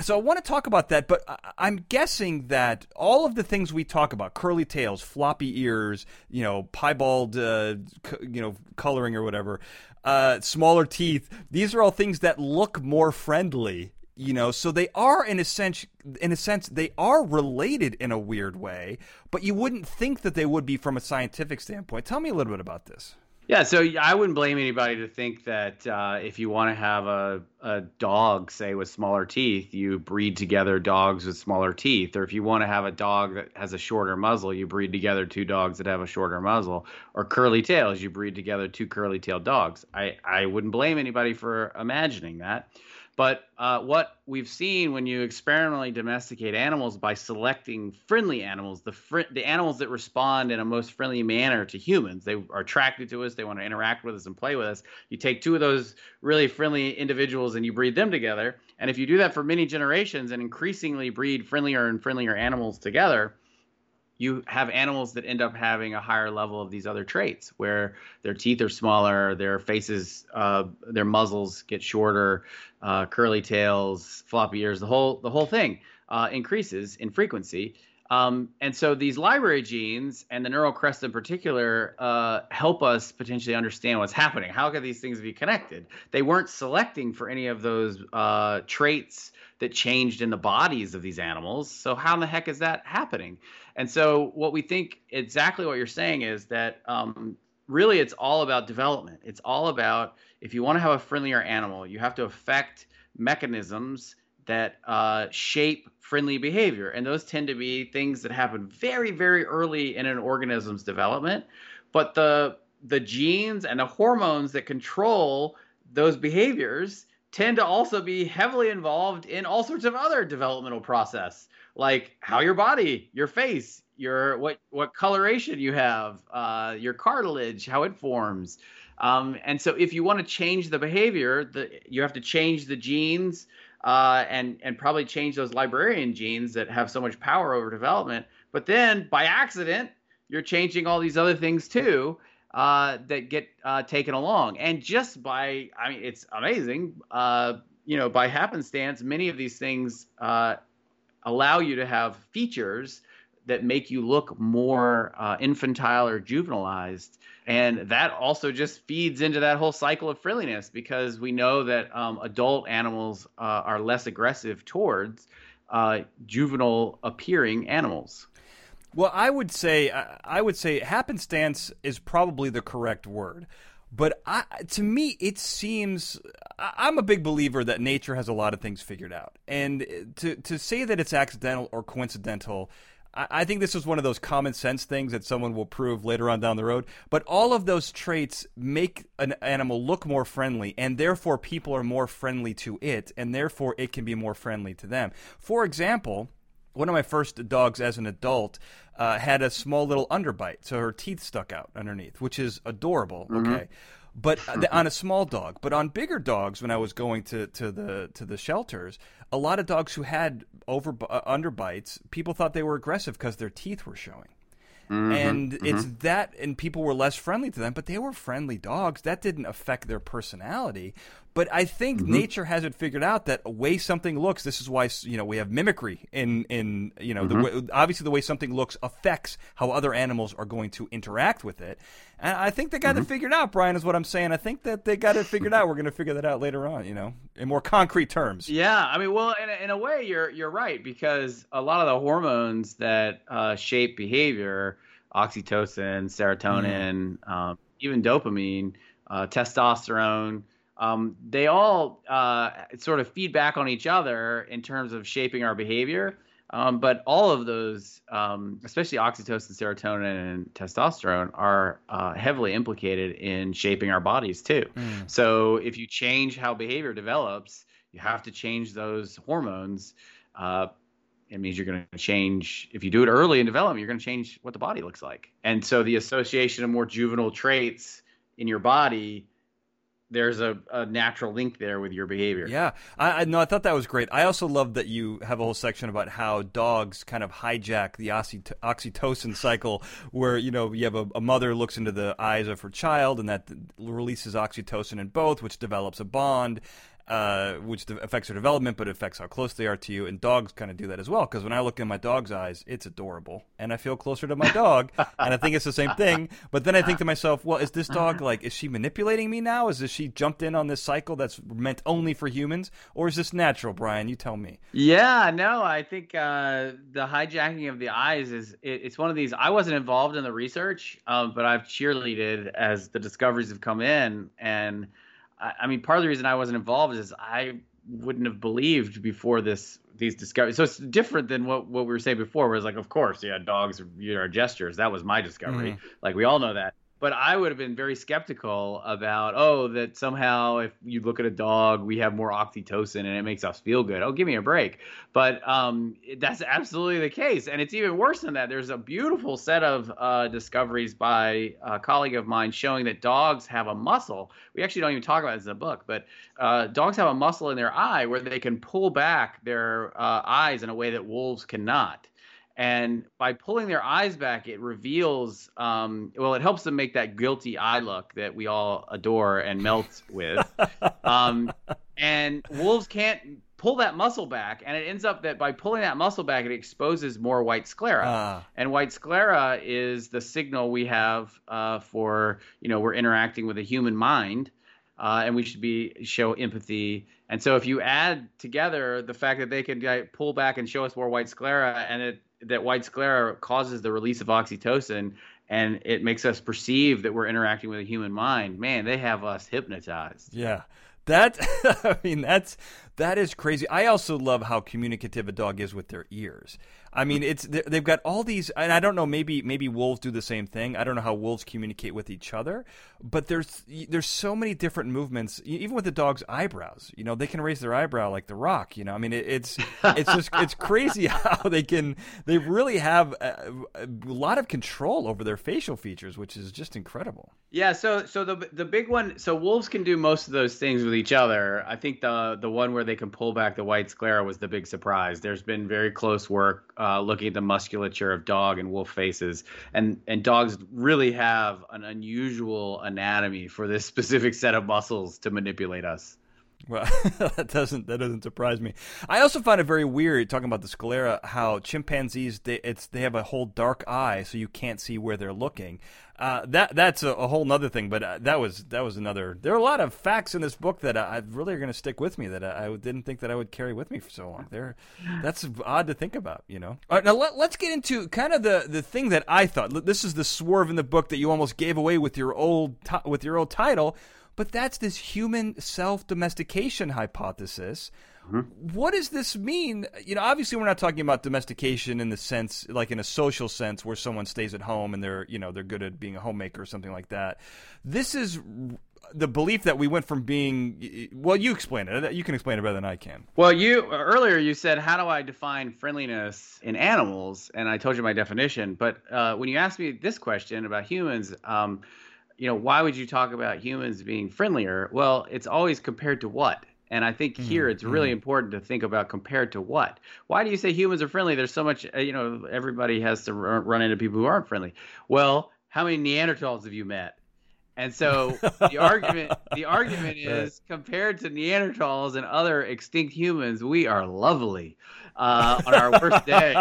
So I want to talk about that, but I'm guessing that all of the things we talk about, curly tails, floppy ears, you know, piebald, uh, c- you know, coloring or whatever, uh, smaller teeth, these are all things that look more friendly, you know, so they are in a sense, in a sense, they are related in a weird way, but you wouldn't think that they would be from a scientific standpoint. Tell me a little bit about this. Yeah, so I wouldn't blame anybody to think that uh, if you want to have a, a dog, say, with smaller teeth, you breed together dogs with smaller teeth. Or if you want to have a dog that has a shorter muzzle, you breed together two dogs that have a shorter muzzle. Or curly tails, you breed together two curly tailed dogs. I, I wouldn't blame anybody for imagining that. But uh, what we've seen when you experimentally domesticate animals by selecting friendly animals, the fr- the animals that respond in a most friendly manner to humans, they are attracted to us, they want to interact with us and play with us. You take two of those really friendly individuals and you breed them together. And if you do that for many generations and increasingly breed friendlier and friendlier animals together, you have animals that end up having a higher level of these other traits where their teeth are smaller, their faces, uh, their muzzles get shorter, uh, curly tails, floppy ears, the whole the whole thing uh, increases in frequency. Um, and so these library genes and the neural crest in particular uh, help us potentially understand what's happening. How could these things be connected? They weren't selecting for any of those uh, traits that changed in the bodies of these animals. So how in the heck is that happening? And so what we think exactly what you're saying is that um, really it's all about development. It's all about if you want to have a friendlier animal, you have to affect mechanisms that uh, shape friendly behavior. And those tend to be things that happen very, very early in an organism's development. But the the genes and the hormones that control those behaviors tend to also be heavily involved in all sorts of other developmental process, like how your body, your face, your what what coloration you have, uh, your cartilage, how it forms. Um, and so, if you want to change the behavior, the, you have to change the genes uh, and and probably change those librarian genes that have so much power over development. But then, by accident, you're changing all these other things too uh, that get uh, taken along. And just by, I mean, it's amazing. Uh, you know, by happenstance, many of these things uh, allow you to have features that make you look more uh, infantile or juvenilized. And that also just feeds into that whole cycle of frilliness because we know that um, adult animals uh, are less aggressive towards juvenile appearing animals. Well, I would say I would say happenstance is probably the correct word. But I, to me, it seems I'm a big believer that nature has a lot of things figured out, and eh, to to say that it's accidental or coincidental, I think this is one of those common sense things that someone will prove later on down the road. But all of those traits make an animal look more friendly, and therefore people are more friendly to it, and therefore it can be more friendly to them. For example one of my first dogs as an adult uh, had a small little underbite, so her teeth stuck out underneath, which is adorable. Mm-hmm. Okay. But uh, on a [laughs] small dog, but on bigger dogs, when I was going to, to the to the shelters, a lot of dogs who had over uh, underbites, people thought they were aggressive because their teeth were showing. Mm-hmm. And it's that, and people were less friendly to them, but they were friendly dogs. That didn't affect their personality. But I think Mm-hmm. nature has it figured out that a way something looks. This is why you know we have mimicry in in you know Mm-hmm. way, obviously the way something looks affects how other animals are going to interact with it. And I think they got Mm-hmm. it figured out. Brian is what I'm saying. I think that they got it figured out. We're going to figure that out later on. You know, in more concrete terms. Yeah, I mean, well, in a, in a way, you're you're right because a lot of the hormones that uh, shape behavior, oxytocin, serotonin, um, even dopamine, uh, testosterone, um, they all uh, sort of feed back on each other in terms of shaping our behavior. Um, but all of those, um, especially oxytocin, serotonin, and testosterone, are uh, heavily implicated in shaping our bodies too. So if you change how behavior develops, you have to change those hormones. Uh, it means you're going to change. If you do it early in development, you're going to change what the body looks like. And so the association of more juvenile traits in your body, there's a, a natural link there with your behavior. Yeah, I, I no, I thought that was great. I also love that you have a whole section about how dogs kind of hijack the oxyt- oxytocin cycle, where you know you have a, a mother looks into the eyes of her child, and that releases oxytocin in both, which develops a bond. Uh, which de- affects their development, but affects how close they are to you. And dogs kind of do that as well. Because when I look in my dog's eyes, it's adorable, and I feel closer to my [laughs] dog, and I think it's the same thing. But then I think to myself, well, is this dog like? Is she manipulating me now? Is this she jumped in on this cycle that's meant only for humans, or is this natural, Brian? You tell me. Yeah, no, I think uh, the hijacking of the eyes is it, it's one of these. I wasn't involved in the research, um, but I've cheerleaded as the discoveries have come in, and I, I mean, part of the reason I wasn't involved is I wouldn't have believed before this these discoveries. So it's different than what what we were saying before. Where it's like, of course, yeah, dogs are gestures. That was my discovery. Mm-hmm. Like we all know that. But I would have been very skeptical about, oh, that somehow if you look at a dog, we have more oxytocin and it makes us feel good. Oh, give me a break. But um, that's absolutely the case. And it's even worse than that. There's a beautiful set of uh, discoveries by a colleague of mine showing that dogs have a muscle. We actually don't even talk about this in the book, but uh, dogs have a muscle in their eye where they can pull back their uh, eyes in a way that wolves cannot. And by pulling their eyes back, it reveals, um, well, it helps them make that guilty eye look that we all adore and melt with. [laughs] um, and wolves can't pull that muscle back. And it ends up that by pulling that muscle back, it exposes more white sclera. Ah. And white sclera is the signal we have uh, for, you know, we're interacting with a human mind. Uh, and we should be show empathy. And so if you add together the fact that they can uh, pull back and show us more white sclera, and it, that white sclera causes the release of oxytocin, and it makes us perceive that we're interacting with a human mind, man, they have us hypnotized. Yeah. That [laughs] I mean that's that is crazy. I also love how communicative a dog is with their ears. I mean, it's they- they've got all these, and I don't know. Maybe maybe wolves do the same thing. I don't know how wolves communicate with each other, but there's there's so many different movements. Even with the dog's eyebrows, you know, they can raise their eyebrow like the Rock. You know, I mean, it, it's it's just it's crazy [laughs] how they can. They really have a, a lot of control over their facial features, which is just incredible. Yeah, so so the the big one, so wolves can do most of those things with each other. I think the the one where they can pull back the white sclera was the big surprise. There's been very close work uh, looking at the musculature of dog and wolf faces, and and dogs really have an unusual anatomy for this [laughs] specific set of muscles to manipulate us. Well, [laughs] that doesn't that doesn't surprise me. I also find it very weird talking about the sclera how chimpanzees they it's they have a whole dark eye so you can't see where they're looking. Uh, that that's a, a whole nother thing, but uh, that was that was another. There are a lot of facts in this book that I, I really are going to stick with me that I, I didn't think that I would carry with me for so long. There, that's odd to think about, you know. All right, now let, let's get into kind of the the thing that I thought. This is the swerve in the book that you almost gave away with your old with your old title. But that's this human self domestication hypothesis. What does this mean? You know, obviously, we're not talking about domestication in the sense, like in a social sense, where someone stays at home and they're, you know, they're good at being a homemaker or something like that. This is the belief that we went from being well, you explain it. You can explain it better than I can. Well, you earlier you said, "How do I define friendliness in animals?" And I told you my definition. But uh, when you asked me this question about humans, um, you know, why would you talk about humans being friendlier? Well, it's always compared to what. And I think here mm-hmm. it's really mm-hmm. important to think about compared to what. Why do you say humans are friendly? There's so much, uh, you know, everybody has to run into people who aren't friendly. Well, how many Neanderthals have you met? And so the argument the [laughs] argument is compared to Neanderthals and other extinct humans, we are lovely uh, on our worst day.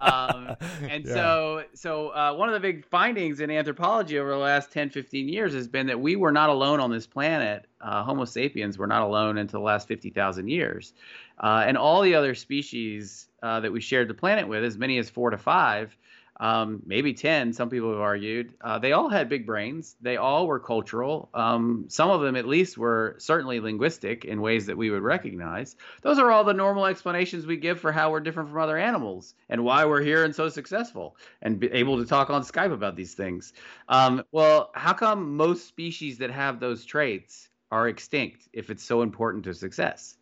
Um, [laughs] and yeah. so so uh, one of the big findings in anthropology over the last 10, 15 years has been that we were not alone on this planet. Uh, Homo sapiens were not alone until the last 50,000 years. Uh, and all the other species uh, that we shared the planet with, as many as four to five, um, maybe 10, some people have argued. Uh, they all had big brains. They all were cultural. Um, some of them, at least, were certainly linguistic in ways that we would recognize. Those are all the normal explanations we give for how we're different from other animals and why we're here and so successful and able to talk on Skype about these things. Um, well, how come most species that have those traits are extinct if it's so important to success?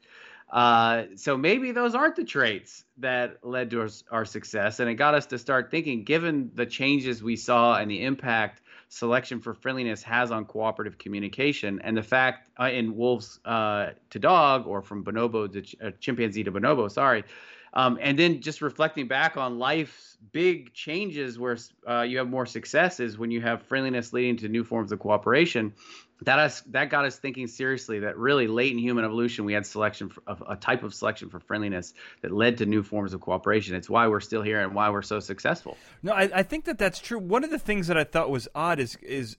Uh, so maybe those aren't the traits that led to our, our, success. And it got us to start thinking, given the changes we saw and the impact selection for friendliness has on cooperative communication, and the fact uh, in wolves uh, to dog or from bonobo to ch- uh, chimpanzee to bonobo, sorry. Um, and then just reflecting back on life's big changes where uh, you have more successes when you have friendliness leading to new forms of cooperation. That us that got us thinking seriously that really late in human evolution we had selection of a type of selection for friendliness that led to new forms of cooperation. It's why we're still here and why we're so successful. No i, I think that that's true. One of the things that i thought was odd is is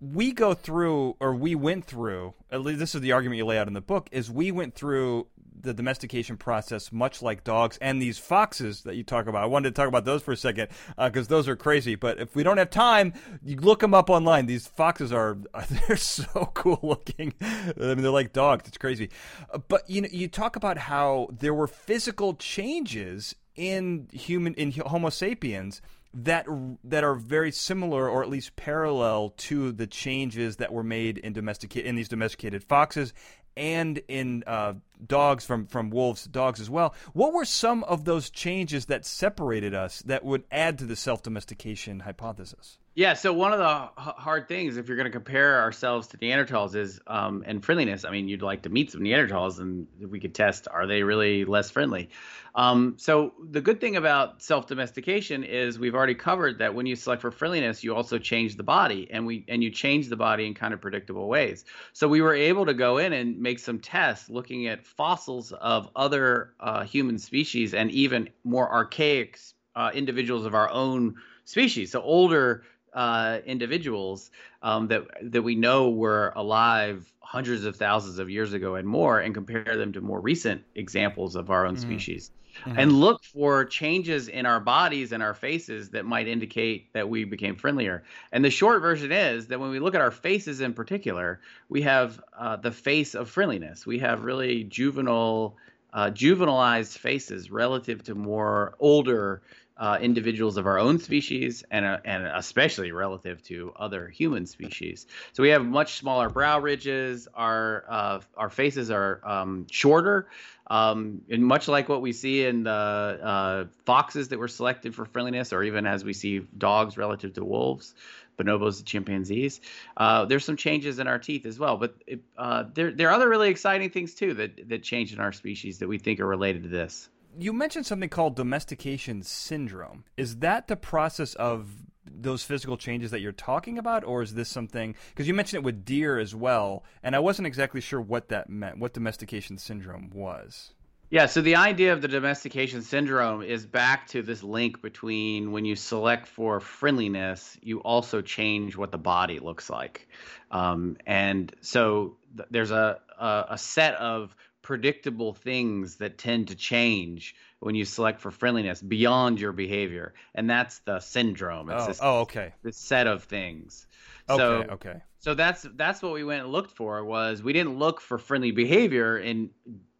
we go through or we went through at least this is the argument you lay out in the book is we went through the domestication process, much like dogs and these foxes that you talk about. I wanted to talk about those for a second because uh, those are crazy. But if we don't have time, you look them up online. These foxes are [laughs] they're so cool looking. I mean, they're like dogs. It's crazy. Uh, but you know, you talk about how there were physical changes in human in Homo sapiens that that are very similar or at least parallel to the changes that were made in domesticate in these domesticated foxes and in uh, dogs from from wolves to dogs as well. What were some of those changes that separated us that would add to the self domestication hypothesis? Yeah, so one of the hard things, if you're going to compare ourselves to Neanderthals, is um, and friendliness. I mean, you'd like to meet some Neanderthals, and we could test are they really less friendly. Um, so the good thing about self-domestication is we've already covered that when you select for friendliness, you also change the body, and we and you change the body in kind of predictable ways. So we were able to go in and make some tests looking at fossils of other uh, human species and even more archaic uh, individuals of our own species. So older uh, individuals um, that that we know were alive hundreds of thousands of years ago and more, and compare them to more recent examples of our own mm-hmm. species, mm-hmm. and look for changes in our bodies and our faces that might indicate that we became friendlier. And the short version is that when we look at our faces in particular, we have uh, the face of friendliness. We have really juvenile. Uh, juvenilized faces relative to more older uh, individuals of our own species and, uh, and especially relative to other human species. So we have much smaller brow ridges. Our uh, our faces are um, shorter, um, and much like what we see in the uh, foxes that were selected for friendliness, or even as we see dogs relative to wolves. Bonobos chimpanzees. Uh, there's some changes in our teeth as well, but it, uh, there there are other really exciting things too that that change in our species that we think are related to this you mentioned something called domestication syndrome. Is that the process of those physical changes that you're talking about, or is this something? Because you mentioned it with deer as well, and I wasn't exactly sure what that meant, what domestication syndrome was. Yeah, so the idea of the domestication syndrome is back to this link between when you select for friendliness, you also change what the body looks like. Um, and so th- there's a, a, a set of predictable things that tend to change when you select for friendliness beyond your behavior, and that's the syndrome. It's oh, this, oh, okay. This set of things. Okay, so, okay. So that's that's what we went and looked for. Was we didn't look for friendly behavior in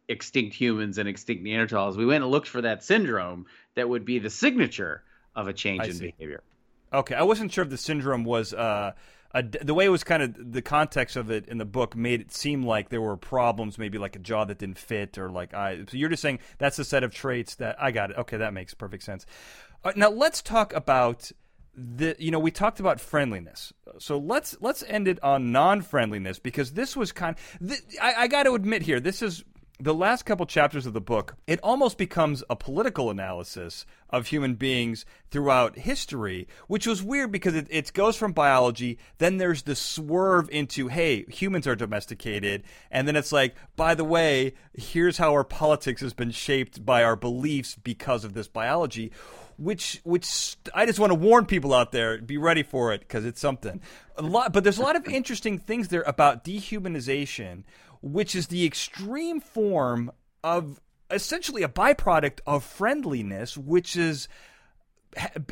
extinct humans and extinct Neanderthals. We went and looked for that syndrome that would be the signature of a change I in see. behavior. Okay, I wasn't sure if the syndrome was uh, a, the way it was kind of the context of it in the book made it seem like there were problems, maybe like a jaw that didn't fit, or like I. So you're just saying that's a set of traits that I got it. Okay, that makes perfect sense. Uh, now let's talk about the. You know, we talked about friendliness, so let's let's end it on non-friendliness because this was kind. Th- I, I got to admit here, this is the last couple chapters of the book, it almost becomes a political analysis of human beings throughout history, which was weird because it, it goes from biology, then there's the swerve into, hey, humans are domesticated, and then it's like, by the way, here's how our politics has been shaped by our beliefs because of this biology. Which, which I just want to warn people out there: be ready for it because it's something. A lot, but there's a lot of interesting things there about dehumanization, which is the extreme form of essentially a byproduct of friendliness, which is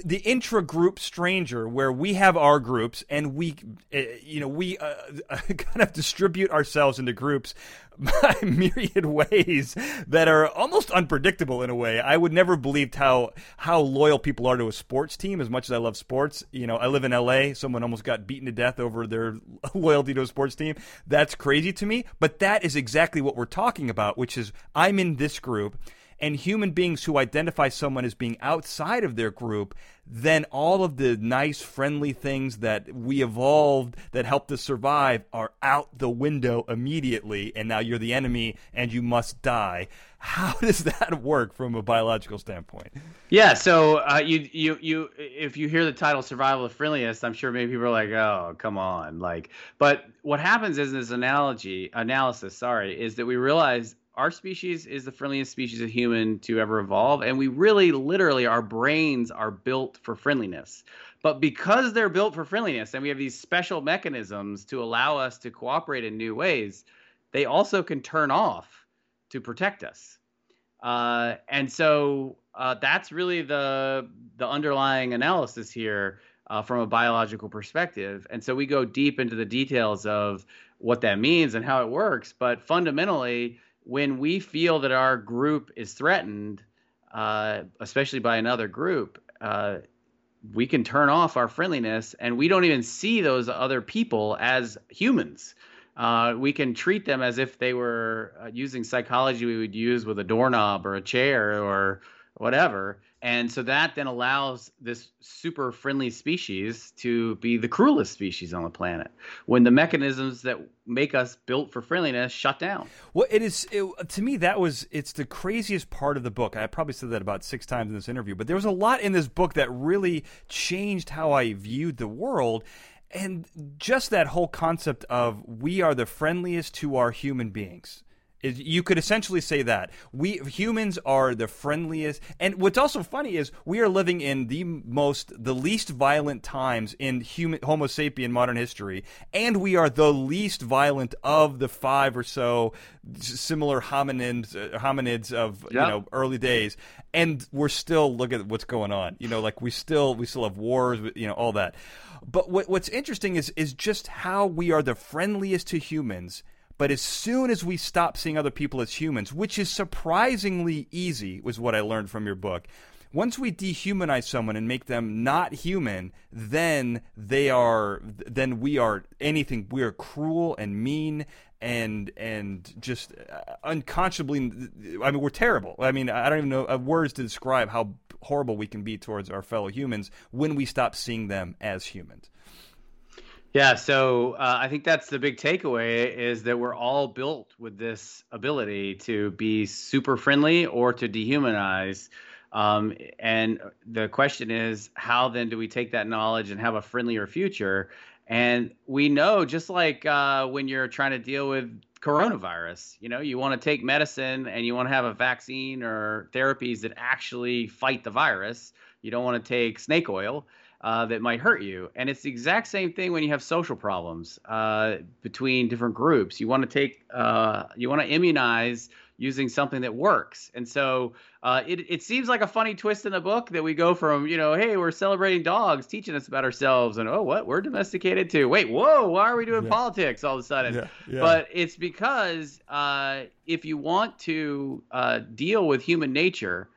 the intra-group stranger where we have our groups and we uh, you know we uh, [laughs] kind of distribute ourselves into groups [laughs] by myriad ways that are almost unpredictable in a way. I would never believed how how loyal people are to a sports team as much as i love sports. You know i live in la someone almost got beaten to death over their [laughs] loyalty to a sports team. That's crazy to me but that is exactly what we're talking about which is i'm in this group and human beings who identify someone as being outside of their group, then all of the nice, friendly things that we evolved that helped us survive are out the window immediately, and now you're the enemy and you must die. How [laughs] does that work from a biological standpoint? Yeah, so uh, you you you if you hear the title "Survival of Friendliest," I'm sure maybe people are like, "Oh, come on!" Like, but what happens is this analogy analysis, sorry, is that we realize our species is the friendliest species of human to ever evolve and we really literally our brains are built for friendliness. But because they're built for friendliness and we have these special mechanisms to allow us to cooperate in new ways they also can turn off to protect us. Uh, and so uh, that's really the the underlying analysis here uh, from a biological perspective. And so we go deep into the details of what that means and how it works but fundamentally when we feel that our group is threatened, uh, especially by another group, uh, we can turn off our friendliness and we don't even see those other people as humans. Uh, we can treat them as if they were uh, using psychology we would use with a doorknob or a chair or whatever. And so that then allows this super friendly species to be the cruelest species on the planet when the mechanisms that make us built for friendliness shut down. Well, it is it, to me that was it's the craziest part of the book. I probably said that about 6 times in this interview, but there was a lot in this book that really changed how I viewed the world and just that whole concept of we are the friendliest to our human beings you could essentially say that we humans are the friendliest, and what's also funny is we are living in the most, the least violent times in human Homo sapien modern history, and we are the least violent of the five or so similar hominids, uh, hominids of you know early days, and we're still look at what's going on. You know, like we still we still have wars, you know, all that. But what, what's interesting is is just how we are the friendliest to humans but as soon as we stop seeing other people as humans, which is surprisingly easy, was what I learned from your book. Once we dehumanize someone and make them not human, then they are then we are anything we are cruel and mean and and just uh, unconscionably I mean we're terrible. I mean I don't even know uh, words to describe how horrible we can be towards our fellow humans when we stop seeing them as humans. Yeah, so uh, I think that's the big takeaway is that we're all built with this ability to be super friendly or to dehumanize. Um, and the question is, how then do we take that knowledge and have a friendlier future? And we know, just like uh, when you're trying to deal with coronavirus, you know, you want to take medicine and you want to have a vaccine or therapies that actually fight the virus. You don't want to take snake oil uh, that might hurt you. And it's the exact same thing when you have social problems uh, between different groups. You want to take, uh, you want to immunize using something that works. And so uh, it, it seems like a funny twist in the book that we go from, you know, hey, we're celebrating dogs, teaching us about ourselves, and oh, what? We're domesticated too. Wait, whoa, why are we doing yeah. politics all of a sudden? Yeah, yeah. But it's because uh, if you want to uh, deal with human nature,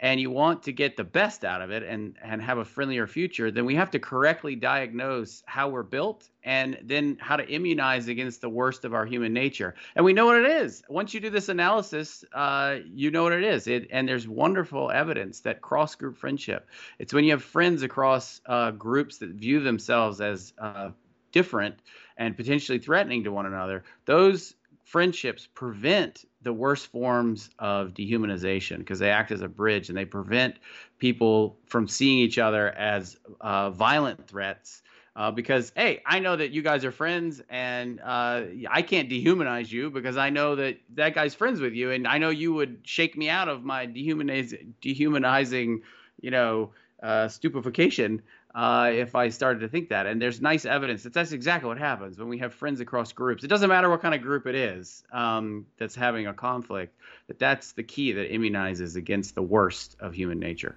and you want to get the best out of it and and have a friendlier future then we have to correctly diagnose how we're built and then how to immunize against the worst of our human nature. And we know what it is. Once you do this analysis uh, you know what it is. It, and there's wonderful evidence that cross group friendship it's when you have friends across uh, groups that view themselves as uh, different and potentially threatening to one another those friendships prevent the worst forms of dehumanization because they act as a bridge and they prevent people from seeing each other as uh, violent threats. Uh, because hey, I know that you guys are friends, and uh, I can't dehumanize you because I know that that guy's friends with you, and I know you would shake me out of my dehumanizing, you know, uh, stupefaction uh, if I started to think that. And there's nice evidence that that's exactly what happens when we have friends across groups. It doesn't matter what kind of group it is um, that's having a conflict. That that's the key that immunizes against the worst of human nature.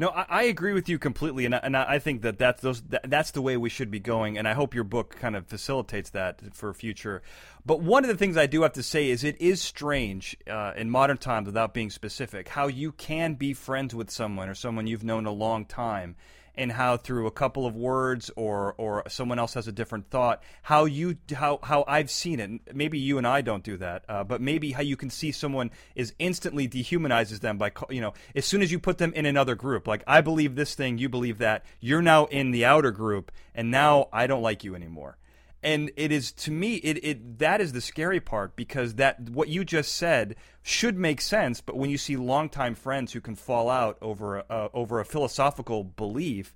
No, I, I, agree with you completely, and I, and I think that that's those that, that's the way we should be going, and I hope your book kind of facilitates that for future. But one of the things I do have to say is it is strange uh, in modern times, without being specific, how you can be friends with someone or someone you've known a long time and how through a couple of words or or someone else has a different thought how you how how I've seen it. Maybe you and I don't do that uh, but maybe how you can see someone is instantly dehumanizes them by you know as soon as you put them in another group like I believe this thing you believe that you're now in the outer group and now I don't like you anymore and it is to me it, it that is the scary part because that what you just said should make sense but when you see longtime friends who can fall out over a, over a philosophical belief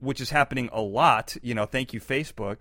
which is happening a lot you know thank you facebook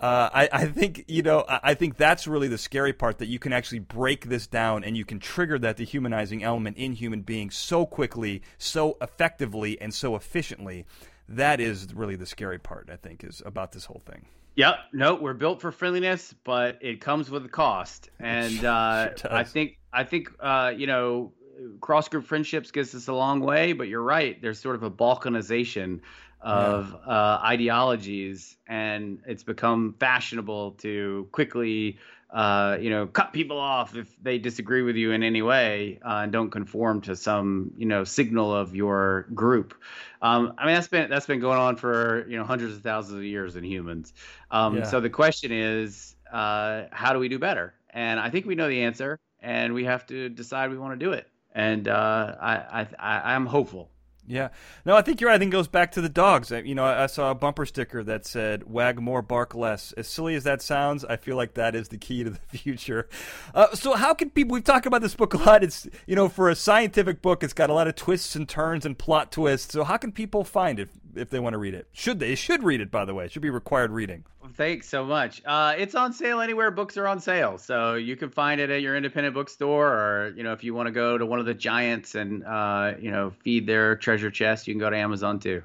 uh, I, I, think you know. I think that's really the scary part that you can actually break this down and you can trigger that dehumanizing element in human beings so quickly, so effectively, and so efficiently. That is really the scary part. I think is about this whole thing. Yep. No, we're built for friendliness, but it comes with a cost. [laughs] And uh, I think I think uh, you know cross group friendships gets us a long way, but you're right. There's sort of a balkanization of yeah. uh, ideologies, and it's become fashionable to quickly uh, you know, cut people off if they disagree with you in any way uh, and don't conform to some, you know, signal of your group. Um, I mean, that's been that's been going on for you know hundreds of thousands of years in humans. Um, yeah. So the question is, uh, how do we do better? And I think we know the answer, and we have to decide we want to do it. And uh, I, I, I I'm hopeful. Yeah. No, I think you're right. I think it goes back to the dogs. You know, I saw a bumper sticker that said, wag more, bark less. As silly as that sounds, I feel like that is the key to the [laughs] future. Uh, so, how can people, we've talked about this book a lot. It's, you know, for a scientific book, it's got a lot of twists and turns and plot twists. So, how can people find it if they want to read it? Should they? Should read it, by the way. It should be required reading. Thanks so much. Uh, it's on sale anywhere books are on sale, so you can find it at your independent bookstore, or you know, if you want to go to one of the giants and uh, you know feed their treasure chest, you can go to Amazon too.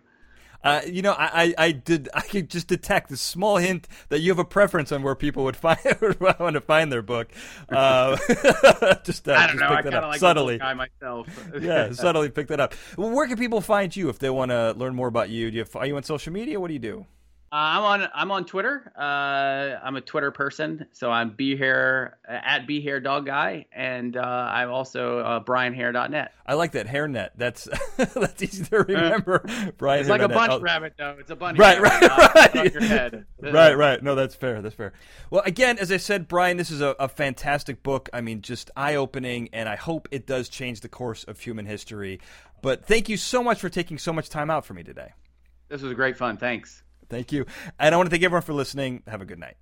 Uh, you know, I, I did [laughs] I could just detect a small hint that you have a preference on where people would find [laughs] would want to find their book. Uh, [laughs] just uh, I don't just know. I kind of like subtly. guy myself. yeah, subtly pick that up. Well, where can people find you if they want to learn more about you? Do you have, are you on social media? What do you do? Uh, I'm on I'm on Twitter. Uh, I'm a Twitter person, so I'm be here at be here dog guy, and uh, I'm also uh, BrianHare.net. I like that hairnet. That's [laughs] that's easy to remember. Brian, it's like a bunch oh. rabbit though. It's a bunch. Right, right, right. right. your head. [laughs] right, right. No, that's fair. That's fair. Well, again, as I said, Brian, this is a, a fantastic book. I mean, just eye opening, and I hope it does change the course of human history. But thank you so much for taking so much time out for me today. This was great fun. Thanks. Thank you. And I want to thank everyone for listening. Have a good night.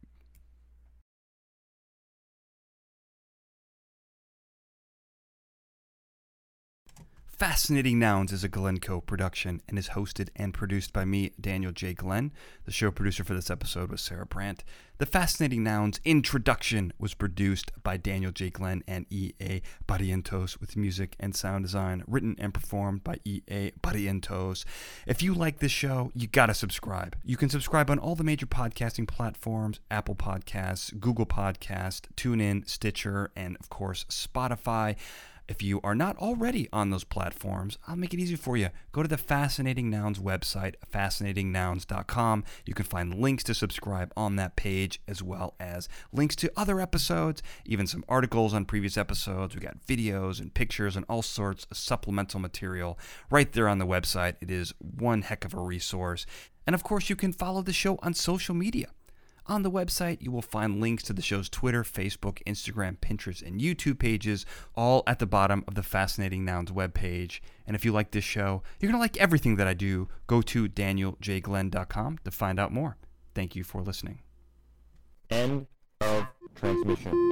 Fascinating Nouns is a Glencoe production and is hosted and produced by me, Daniel J. Glenn. The show producer for this episode was Sarah Brandt. The Fascinating Nouns introduction was produced by Daniel J. Glenn and E.A. Barrientos with music and sound design written and performed by E.A. Barrientos. If you like this show, you gotta subscribe. You can subscribe on all the major podcasting platforms Apple Podcasts, Google Podcast, TuneIn, Stitcher, and of course, Spotify. If you are not already on those platforms, I'll make it easy for you. Go to the Fascinating Nouns website, fascinatingnouns.com. You can find links to subscribe on that page, as well as links to other episodes, even some articles on previous episodes. We got videos and pictures and all sorts of supplemental material right there on the website. It is one heck of a resource. And of course, you can follow the show on social media. On the website, you will find links to the show's Twitter, Facebook, Instagram, Pinterest, and YouTube pages, all at the bottom of the Fascinating Nouns webpage. And if you like this show, you're going to like everything that I do. Go to danieljglenn.com to find out more. Thank you for listening. End of transmission.